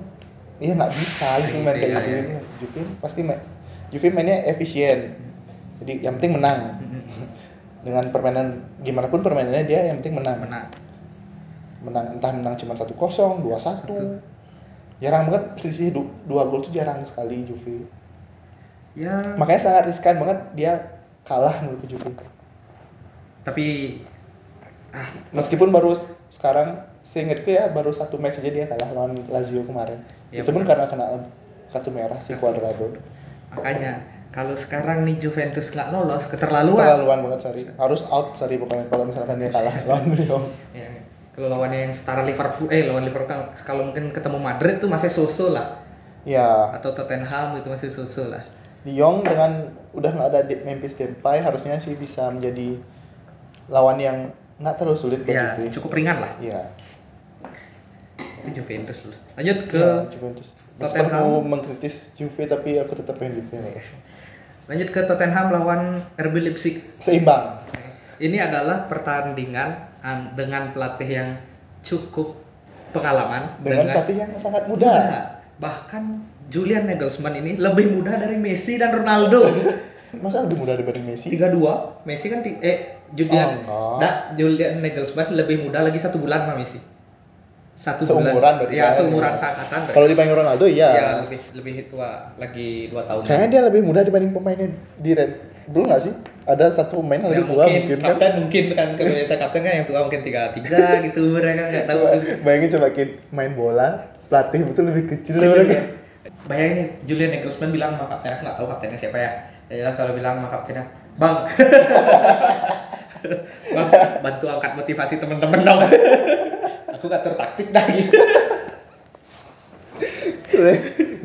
Speaker 2: iya nggak bisa gitu main
Speaker 3: Gitu,
Speaker 2: kayak
Speaker 3: ya,
Speaker 2: gitu
Speaker 3: ya.
Speaker 2: Juve pasti main Juve mainnya efisien jadi yang penting menang dengan permainan gimana pun permainannya dia yang penting menang
Speaker 3: Menang.
Speaker 2: Menang entah menang cuma satu kosong dua satu. Jarang banget selisih du- dua gol tuh jarang sekali Juve.
Speaker 3: Ya,
Speaker 2: makanya sangat riskan banget dia kalah menurut Juve.
Speaker 3: Tapi ah
Speaker 2: meskipun baru sekarang seingatku ya baru satu match aja dia kalah lawan Lazio kemarin.
Speaker 3: Ya,
Speaker 2: itu pun karena kena kartu merah si Cuadrado.
Speaker 3: makanya kalau sekarang nih Juventus nggak lolos keterlaluan.
Speaker 2: keterlaluan banget Sari harus out Sari pokoknya kalau misalkan dia kalah lawan Lyon.
Speaker 3: Ya, kalau lawannya yang setara Liverpool, eh lawan Liverpool kan kalau mungkin ketemu Madrid tuh masih susu lah,
Speaker 2: ya
Speaker 3: atau Tottenham itu masih susu lah.
Speaker 2: Lyon dengan udah nggak ada Memphis Depay harusnya sih bisa menjadi lawan yang nggak terlalu sulit
Speaker 3: Ya,
Speaker 2: Juve
Speaker 3: cukup ringan lah.
Speaker 2: Iya.
Speaker 3: itu Juventus loh. Lanjut ke
Speaker 2: Ya, Juventus.
Speaker 3: Tottenham.
Speaker 2: aku mengkritis Juve tapi aku tetap pengen Juve.
Speaker 3: lanjut ke Tottenham lawan RB Leipzig.
Speaker 2: Seimbang.
Speaker 3: Ini adalah pertandingan an- dengan pelatih yang cukup pengalaman
Speaker 2: Dengan pelatih yang sangat muda.
Speaker 3: muda. Bahkan Julian Nagelsmann ini lebih muda dari Messi dan Ronaldo.
Speaker 2: Masa lebih muda dibanding Messi?
Speaker 3: 32, Messi kan eh Julian
Speaker 2: Oh.
Speaker 3: Nah, Julian Nagelsmann lebih muda lagi satu bulan sama Messi. Satu
Speaker 2: Seumuran
Speaker 3: bulan.
Speaker 2: berarti
Speaker 3: Ya, seumuran seangkatan.
Speaker 2: Kalau dibanding Ronaldo
Speaker 3: ya,
Speaker 2: iya.
Speaker 3: lebih lebih tua lagi dua tahun.
Speaker 2: Kayaknya dia lebih muda dibanding pemainnya di Red Bull nggak sih? Ada satu pemain yang
Speaker 3: Ya,
Speaker 2: lebih tua
Speaker 3: mungkin,
Speaker 2: mungkin kan?
Speaker 3: kapten mungkin kan kalau biasa kapten kan yang tua mungkin tiga tiga gitu mereka nggak tahu
Speaker 2: Bayangin coba Kid, main bola, pelatih betul lebih kecil dari
Speaker 3: ya. Bayangin Julian Nagelsmann bilang sama kaptennya, aku nggak tahu kaptennya siapa ya. Ya kalau bilang sama kaptennya, Bang, Bang, bantu angkat motivasi temen-temen dong. aku gak taktik dah gitu.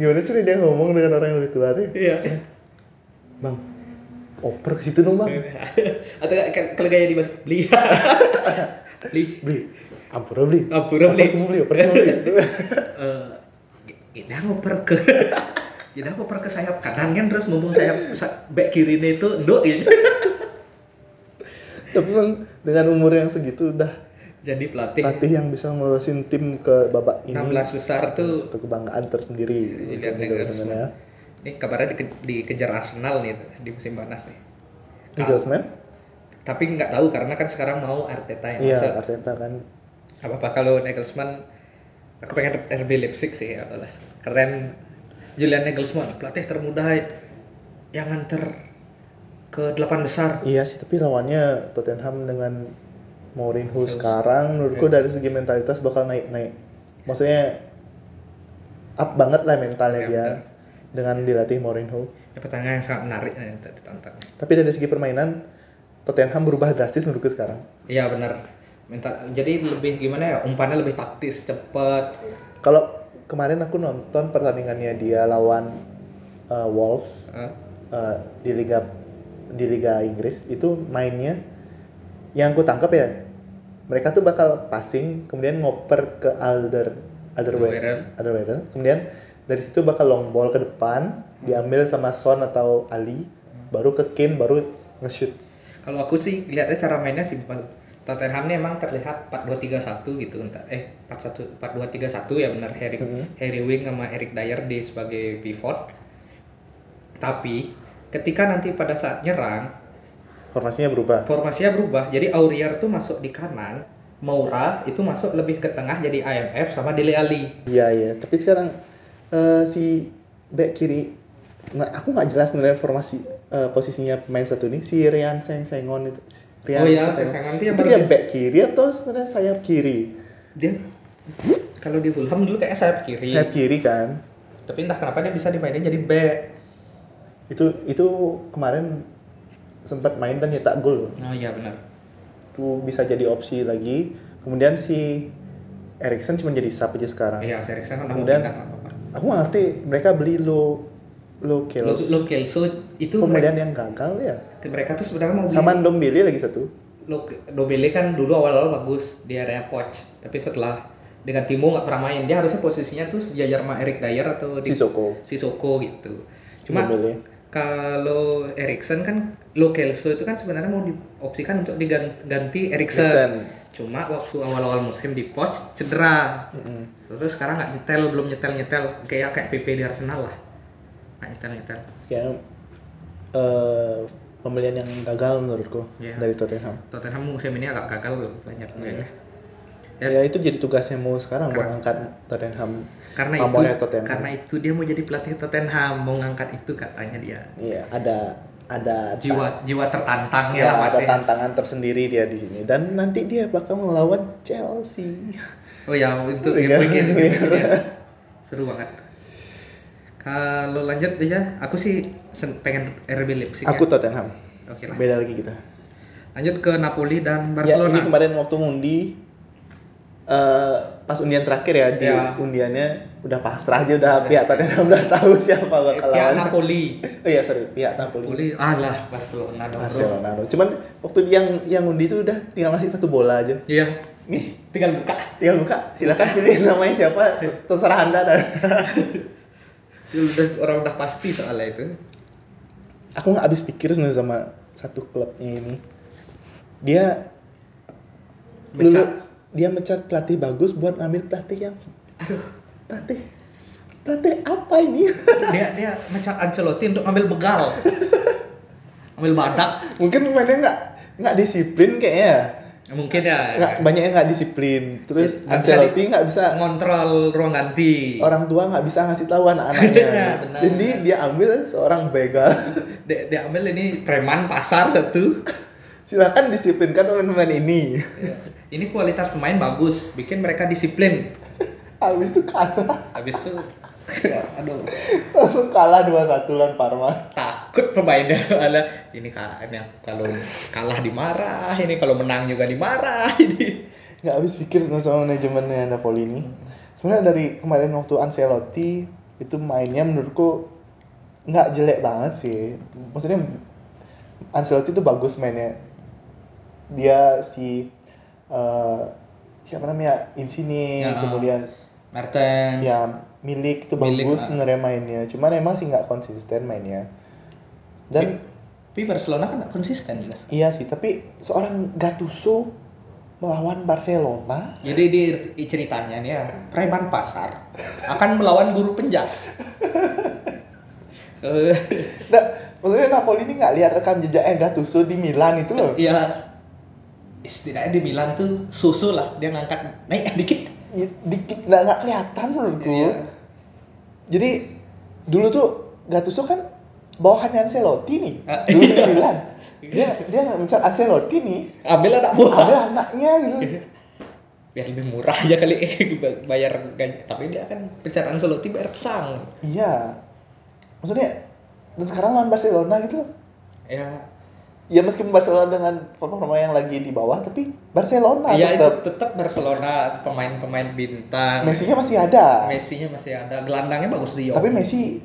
Speaker 2: Gimana sih dia ngomong dengan orang yang lebih tua tuh?
Speaker 3: Iya.
Speaker 2: Bang, oper ke situ dong bang.
Speaker 3: Atau kalau gaya di balik, beli. beli.
Speaker 2: Beli, ampura beli.
Speaker 3: Ampura beli.
Speaker 2: Oper kamu beli, oper kamu beli.
Speaker 3: Eh, kita ngoper ke kita ngoper ke sayap kanan kan terus mumpung sayap sa- back kiri itu nduk gitu.
Speaker 2: Tapi memang dengan umur yang segitu udah
Speaker 3: Jadi pelatih
Speaker 2: pelatih yang bisa ngelolosin tim ke babak ini.
Speaker 3: 16 besar tuh
Speaker 2: Satu kebanggaan tersendiri
Speaker 3: Iya,
Speaker 2: ya.
Speaker 3: Ini kabarnya dike- dikejar Arsenal nih di musim panas nih.
Speaker 2: Nagelsmann?
Speaker 3: Tapi nggak tahu karena kan sekarang mau Arteta yang
Speaker 2: Iya,
Speaker 3: masuk.
Speaker 2: Arteta kan.
Speaker 3: Apa apa kalau Nagelsmann aku pengen RB Leipzig sih ya. Keren Julian Nagelsmann pelatih termuda yang nganter ke delapan besar.
Speaker 2: Iya sih, tapi lawannya Tottenham dengan Mourinho sekarang menurutku dari segi mentalitas bakal naik-naik. Maksudnya up banget lah mentalnya
Speaker 3: Ya,
Speaker 2: dia
Speaker 3: benar.
Speaker 2: Dengan dilatih Mourinho.
Speaker 3: Ya, pertandingan yang sangat menarik untuk ditonton.
Speaker 2: Tapi dari segi permainan Tottenham berubah drastis menurutku sekarang.
Speaker 3: Iya benar. Mental, jadi lebih gimana ya? Umpannya lebih taktis, cepet.
Speaker 2: Kalau kemarin aku nonton pertandingannya dia lawan uh, Wolves
Speaker 3: Eh,
Speaker 2: uh, di liga di liga Inggris itu mainnya yang aku tangkap ya mereka tuh bakal passing kemudian ngoper ke Alder.
Speaker 3: Alderweireld
Speaker 2: Alderweireld kemudian dari situ bakal long ball ke depan diambil sama Son atau Ali baru ke Kane baru nge-shoot
Speaker 3: Kalau aku sih lihatnya cara mainnya simpel. Tottenham ini emang terlihat 4-2-3-1 gitu entar. Eh 4-1 4-2-3-1 ya benar Harry
Speaker 2: Mhm.
Speaker 3: Harry Wing sama Eric Dyer di sebagai pivot. Tapi ketika nanti pada saat nyerang
Speaker 2: formasinya berubah
Speaker 3: formasinya berubah. Jadi Aurier tuh masuk di kanan, Moura itu masuk lebih ke tengah jadi IMF sama Dele Alli.
Speaker 2: iya iya tapi sekarang eh, si back kiri nggak aku nggak jelas nilai formasi eh, posisinya pemain satu ini. Si Rian Seng Sengon itu Si Rian
Speaker 3: Oh iya,
Speaker 2: Seng
Speaker 3: Seng Sengon. Dia
Speaker 2: itu dia
Speaker 3: di-
Speaker 2: back kiri atau sebenarnya sayap kiri?
Speaker 3: Dia kalau di Fulham dulu kayak sayap kiri.
Speaker 2: sayap kiri kan?
Speaker 3: Tapi entah kenapa dia bisa dimainin jadi back.
Speaker 2: itu itu kemarin sempat main dan nyetak gol.
Speaker 3: Oh iya benar.
Speaker 2: itu bisa jadi opsi lagi. Kemudian si Erikson cuma jadi sub aja sekarang.
Speaker 3: Iya, Eriksen kan udah mau
Speaker 2: Kemudian-. Aku nggak ngerti mereka beli lo lo
Speaker 3: Lo,
Speaker 2: Kells
Speaker 3: lo Kelso itu
Speaker 2: pembelian
Speaker 3: mereka,
Speaker 2: yang gagal ya?
Speaker 3: Mereka tuh sebenarnya mau beli
Speaker 2: sama Ndombele lagi satu.
Speaker 3: Lo Dobele kan dulu awal-awal bagus di area coach, tapi setelah dengan Timo nggak pernah main, dia harusnya posisinya tuh sejajar sama Eric Dyer atau di
Speaker 2: Sissoko
Speaker 3: Sissoko gitu. Cuma kalau Erikson kan lo Kelso itu kan sebenarnya mau diopsikan untuk diganti Erikson. Cuma waktu awal-awal musim di Poch cedera.
Speaker 2: Mm-mm.
Speaker 3: Terus sekarang nggak nyetel, belum nyetel-nyetel kayak kayak PP di Arsenal lah. Nggak nyetel-nyetel.
Speaker 2: kayak eh, pembelian yang gagal menurutku
Speaker 3: Iya.
Speaker 2: dari Tottenham
Speaker 3: Tottenham musim ini agak gagal loh banyak pemainnya. Ya,
Speaker 2: ya itu jadi tugasnya mau sekarang buat
Speaker 3: Karena-
Speaker 2: angkat Tottenham
Speaker 3: karena itu
Speaker 2: Tottenham
Speaker 3: karena itu dia mau jadi pelatih Tottenham, mau ngangkat itu katanya dia.
Speaker 2: iya ada ada
Speaker 3: Jiwa jiwa tertantang
Speaker 2: ya,
Speaker 3: ya,
Speaker 2: ada
Speaker 3: masih.
Speaker 2: tantangan tersendiri dia di sini dan nanti dia bakal melawan Chelsea
Speaker 3: Oh ya, untuk
Speaker 2: Iya.
Speaker 3: game weekend, game weekend ya. Seru banget. Kalau lanjut aja, aku sih pengen RB Leipzig.
Speaker 2: aku
Speaker 3: ya.
Speaker 2: Tottenham
Speaker 3: Oke lah.
Speaker 2: beda lagi kita
Speaker 3: Lanjut ke Napoli dan
Speaker 2: ya
Speaker 3: Barcelona.
Speaker 2: ini kemarin waktu ngundi eh, pas undian terakhir ya di
Speaker 3: Ya.
Speaker 2: undiannya udah pasrah aja udah pihak Tottenham udah tahu siapa
Speaker 3: Eh,
Speaker 2: bakal
Speaker 3: pihak
Speaker 2: lawan
Speaker 3: Napoli.
Speaker 2: oh iya sorry pihak Napoli
Speaker 3: Napoli, alah Barcelona dong.
Speaker 2: Barcelona dong. Cuman waktu dia yang yang undi itu udah tinggal ngasih satu bola aja.
Speaker 3: Iya,
Speaker 2: nih
Speaker 3: tinggal buka
Speaker 2: tinggal buka silakan pilih namanya siapa terserah anda dan
Speaker 3: udah orang udah pasti soalnya itu
Speaker 2: aku nggak habis pikir sebenarnya sama satu klubnya ini dia
Speaker 3: Mecat.
Speaker 2: Dia mecat pelatih bagus buat ngambil pelatih yang aduh pelatih pelatih apa ini?
Speaker 3: Dia dia mecat Ancelotti untuk ngambil begal. Ngambil badak.
Speaker 2: Mungkin pemainnya nggak nggak disiplin kayaknya
Speaker 3: mungkin ya.
Speaker 2: Nggak banyak yang nggak disiplin. Terus
Speaker 3: bisa
Speaker 2: Ancelotti nggak bisa
Speaker 3: ngontrol ruang ganti.
Speaker 2: orang tua nggak bisa ngasih tahu anak-anaknya.
Speaker 3: Ya, benar.
Speaker 2: jadi dia ambil seorang begal.
Speaker 3: Dia, dia ambil ini preman pasar satu
Speaker 2: silakan disiplinkan pemain-pemain ini.
Speaker 3: Ya. ini kualitas pemain bagus bikin mereka disiplin.
Speaker 2: Habis itu kalah.
Speaker 3: Habis itu aduh.
Speaker 2: Langsung kalah 2-1 lawan Parma.
Speaker 3: Takut pemainnya ada ini kalah ini kalau kalah dimarah ini kalau menang juga dimarah. Ini.
Speaker 2: Nggak habis pikir sama sama manajemennya Napoli ini sebenarnya dari kemarin waktu Ancelotti itu mainnya menurutku nggak jelek banget sih. Maksudnya Ancelotti itu bagus mainnya dia si eh, siapa namanya? Insigne
Speaker 3: Ya.
Speaker 2: kemudian
Speaker 3: Mertens.
Speaker 2: Ya milik itu
Speaker 3: Milik,
Speaker 2: bagus
Speaker 3: ah.
Speaker 2: sebenarnya mainnya. Cuman emang sih nggak konsisten mainnya. Dan
Speaker 3: tapi Barcelona kan nggak konsisten juga
Speaker 2: iya sih tapi seorang Gattuso melawan Barcelona?
Speaker 3: Jadi di di ceritanya nih ya preman pasar akan melawan guru penjas. Eh,
Speaker 2: Nah, maksudnya Napoli ini nggak lihat rekam jejaknya Gattuso di Milan itu loh.
Speaker 3: ya setidaknya di Milan tuh susu lah dia ngangkat naik dikit
Speaker 2: Ya, Dikit nggak nggak kelihatan menurutku.
Speaker 3: Iya.
Speaker 2: Jadi dulu tuh Gattuso kan bawahannya Ancelotti nih.
Speaker 3: Ah,
Speaker 2: Dulu di
Speaker 3: iya.
Speaker 2: Milan. Dia dia nggak mencari Ancelotti nih.
Speaker 3: ambil anak buah
Speaker 2: Ada anaknya gitu.
Speaker 3: biar lebih murah aja kali bayar gaji tapi dia kan pencarian Ancelotti bayar pesang
Speaker 2: Iya. Maksudnya dan sekarang lawan Barcelona gitu loh.
Speaker 3: ya
Speaker 2: Ya meskipun Barcelona dengan pemain yang lagi di bawah tapi Barcelona
Speaker 3: ya
Speaker 2: tetap
Speaker 3: tetap Barcelona pemain-pemain bintang
Speaker 2: Messi-nya masih ada.
Speaker 3: Messi-nya masih ada gelandangnya bagus di
Speaker 2: Tapi Messi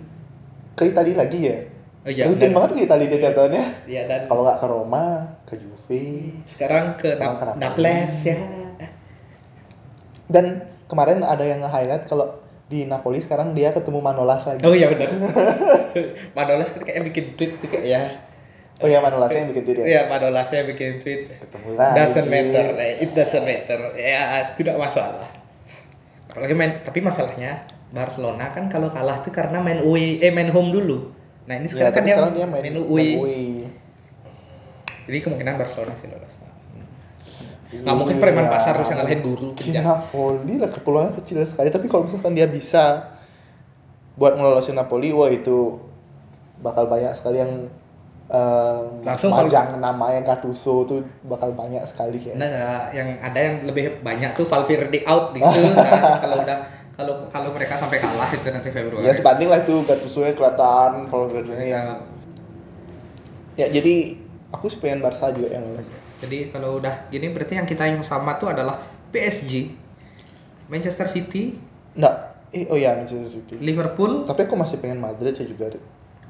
Speaker 2: ke Italia lagi ya.
Speaker 3: oh, iya,
Speaker 2: Rutin
Speaker 3: benar.
Speaker 2: banget ke Italia dia tiap tahunnya.
Speaker 3: Iya, dan
Speaker 2: Kalau nggak ke Roma, ke Juve.
Speaker 3: sekarang ke
Speaker 2: Sekarang
Speaker 3: Nap-. Naples ya
Speaker 2: Dan kemarin ada yang nge-highlight kalau di Napoli sekarang dia ketemu Manolas lagi.
Speaker 3: oh iya benar Manolas kan kayak bikin tweet tuh kayak ya
Speaker 2: Oh iya Manolasnya yang bikin tweet ya.
Speaker 3: Iya, Manolasnya bikin tweet
Speaker 2: Ketemu lagi.
Speaker 3: doesn't matter, eh, it doesn't matter, ya tidak masalah. Apalagi main, tapi masalahnya Barcelona kan kalau kalah tuh karena main away, eh main home dulu. Nah ini
Speaker 2: Ya,
Speaker 3: sekarang kan
Speaker 2: tapi
Speaker 3: dia,
Speaker 2: sekarang dia main,
Speaker 3: main away. Jadi kemungkinan Barcelona sih lolos. Nggak mungkin preman
Speaker 2: Iya.
Speaker 3: pasar bisa ngalahin guru penjat.
Speaker 2: Napoli lah kepulauannya kecil sekali. Tapi kalau misalkan dia bisa buat ngelolosin Napoli, wah itu bakal banyak sekali yang um,
Speaker 3: Langsung
Speaker 2: majang nama yang Gattuso tuh bakal banyak sekali kayaknya.
Speaker 3: Nah, yang ada yang lebih banyak tuh Valverde out gitu. Nah, kalau udah kalau kalau mereka sampai kalah itu nanti Februari.
Speaker 2: Ya sebanding lah itu Gattuso-nya kelihatan kalau Valverde
Speaker 3: Mereka-
Speaker 2: yang ya jadi aku sih pengen Barca juga yang.
Speaker 3: Jadi kalau udah gini berarti yang kita yang sama tuh adalah PSG, Manchester City,
Speaker 2: Enggak. Eh, oh ya Manchester City.
Speaker 3: Liverpool,
Speaker 2: Tapi aku masih pengen Madrid sih juga.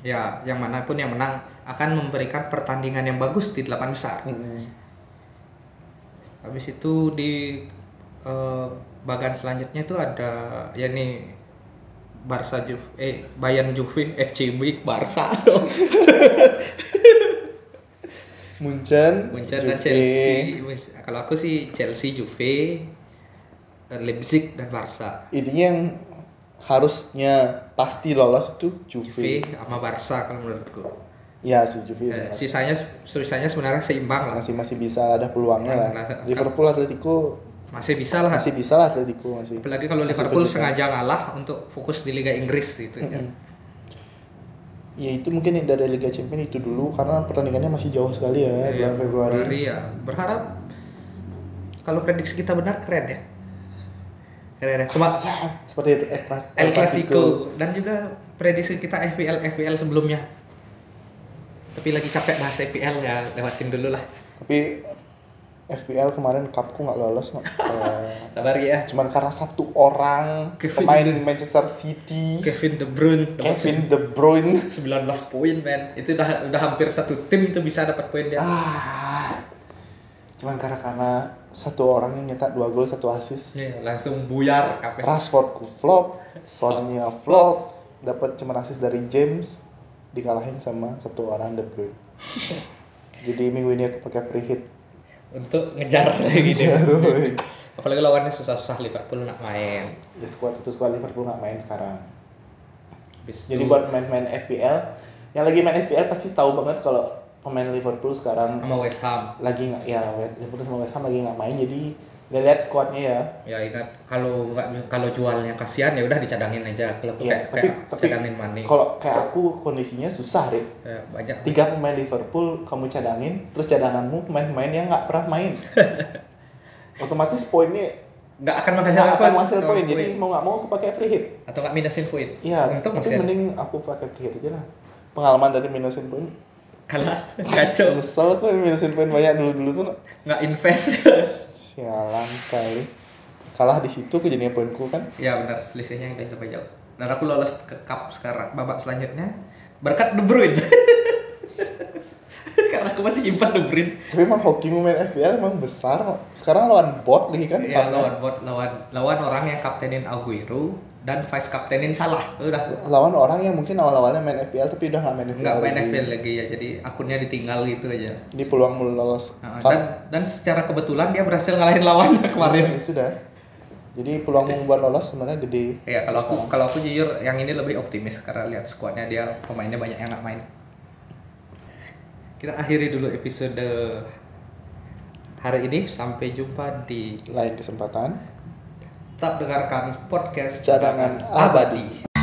Speaker 3: Ya yang mana pun yang menang akan memberikan pertandingan yang bagus di delapan besar.
Speaker 2: Mm-mm.
Speaker 3: Habis itu di eh, bagian selanjutnya tuh ada ya nih Barca Juve, eh Bayern Juve, FCB, Barca,
Speaker 2: Munchen,
Speaker 3: Munchen dan. Chelsea. Kalau aku sih Chelsea, Juve, eh, Leipzig dan Barca.
Speaker 2: Intinya yang harusnya pasti lolos itu Juve.
Speaker 3: Juve sama Barca kalau menurutku.
Speaker 2: Ya sih Juve.
Speaker 3: Eh, sisanya sisanya sebenarnya seimbang lah.
Speaker 2: masih masih bisa ada peluangnya lah.
Speaker 3: Nah,
Speaker 2: Liverpool Atletico
Speaker 3: Masih bisa lah.
Speaker 2: masih bisa lah Atletico masih.
Speaker 3: Apalagi kalau
Speaker 2: masih
Speaker 3: Liverpool sengaja ngalah untuk fokus di Liga Inggris gitu ya.
Speaker 2: Ya itu mungkin yang dari Liga Champions itu dulu karena pertandingannya masih jauh sekali ya
Speaker 3: Iya,
Speaker 2: bulan Februari.
Speaker 3: Februari ya. Berharap kalau prediksi kita benar keren ya. Keren ya.
Speaker 2: Seperti itu El
Speaker 3: Clasico dan juga prediksi kita FPL FPL sebelumnya. Tapi lagi capek bahas FPL ya, lewatin dulu lah.
Speaker 2: Tapi FPL kemarin cupku nggak lolos no.
Speaker 3: Sabar ya.
Speaker 2: cuman karena satu orang
Speaker 3: Kevin
Speaker 2: pemain
Speaker 3: De-
Speaker 2: Manchester City
Speaker 3: Kevin De Bruyne
Speaker 2: Kevin De Bruyne
Speaker 3: 19 poin men. Itu udah udah hampir satu tim tuh bisa dapat poin dia.
Speaker 2: ah cuman karena karena satu orang yang nyetak dua gol satu assist
Speaker 3: Nih, langsung buyar kabeh.
Speaker 2: Rashford ku flop Sonnya flop dapat cuma assist dari James dikalahin sama satu orang De Bruyne jadi minggu ini aku pakai free hit
Speaker 3: Untuk ngejar gitu. Apalagi lawannya susah-susah Liverpool nak main.
Speaker 2: ya squad satu squad Liverpool nggak main sekarang
Speaker 3: Habis
Speaker 2: jadi
Speaker 3: itu
Speaker 2: buat main-main FPL yang lagi main FPL pasti tahu banget kalau pemain Liverpool sekarang
Speaker 3: sama West Ham.
Speaker 2: lagi nggak ya Liverpool sama West Ham lagi nggak main jadi lihat squadnya ya.
Speaker 3: Ya ingat kalau nggak kalau jualnya kasihan ya udah dicadangin aja. Kalau
Speaker 2: Iya,
Speaker 3: kayak,
Speaker 2: tapi
Speaker 3: kayak
Speaker 2: tapi
Speaker 3: cadangin Mane.
Speaker 2: kalau kayak aku kondisinya susah deh
Speaker 3: Ya, banyak.
Speaker 2: Tiga pemain Liverpool kamu cadangin terus cadanganmu pemain-pemain yang nggak pernah main. Otomatis poinnya
Speaker 3: nggak akan menghasilkan
Speaker 2: akan menghasilkan
Speaker 3: kalau
Speaker 2: poin. Jadi mau nggak mau aku pakai free hit.
Speaker 3: Atau nggak minusin poin.
Speaker 2: iya tapi mending aku pakai free hit aja lah. Pengalaman dari minusin poin
Speaker 3: kalah. Kacau.
Speaker 2: Nyesel tuh minusin poin banyak dulu dulu tuh
Speaker 3: nggak invest.
Speaker 2: sialan sekali. Kalah di situ aku jadinya poinku kan?
Speaker 3: Ya benar. Selisihnya udah sampai jauh. Dan aku lolos ke cup sekarang babak selanjutnya. Berkat De Bruyne. Karena aku masih nyimpan De Bruyne.
Speaker 2: tapi emang hoki main FPL emang besar sekarang lawan bot lagi kan
Speaker 3: Ya lawan bot lawan lawan orang yang kaptenin Aguero dan vice kaptenin salah. Udah
Speaker 2: lawan orang yang mungkin awal-awalnya main FPL tapi udah nggak main FPL
Speaker 3: nggak main. FPL lagi ya jadi akunnya ditinggal gitu aja.
Speaker 2: jadi peluang mau lolos
Speaker 3: Nah, dan dan secara kebetulan dia berhasil ngalahin lawan kemarin.
Speaker 2: itu dah jadi peluang buat lolos sebenarnya gede
Speaker 3: Ya kalau aku kalau aku jujur yang ini lebih optimis karena lihat skuadnya dia pemainnya banyak yang nggak main. Kita akhiri dulu episode hari ini sampai jumpa di
Speaker 2: lain kesempatan
Speaker 3: tetap dengarkan podcast
Speaker 2: Cadangan
Speaker 3: abadi.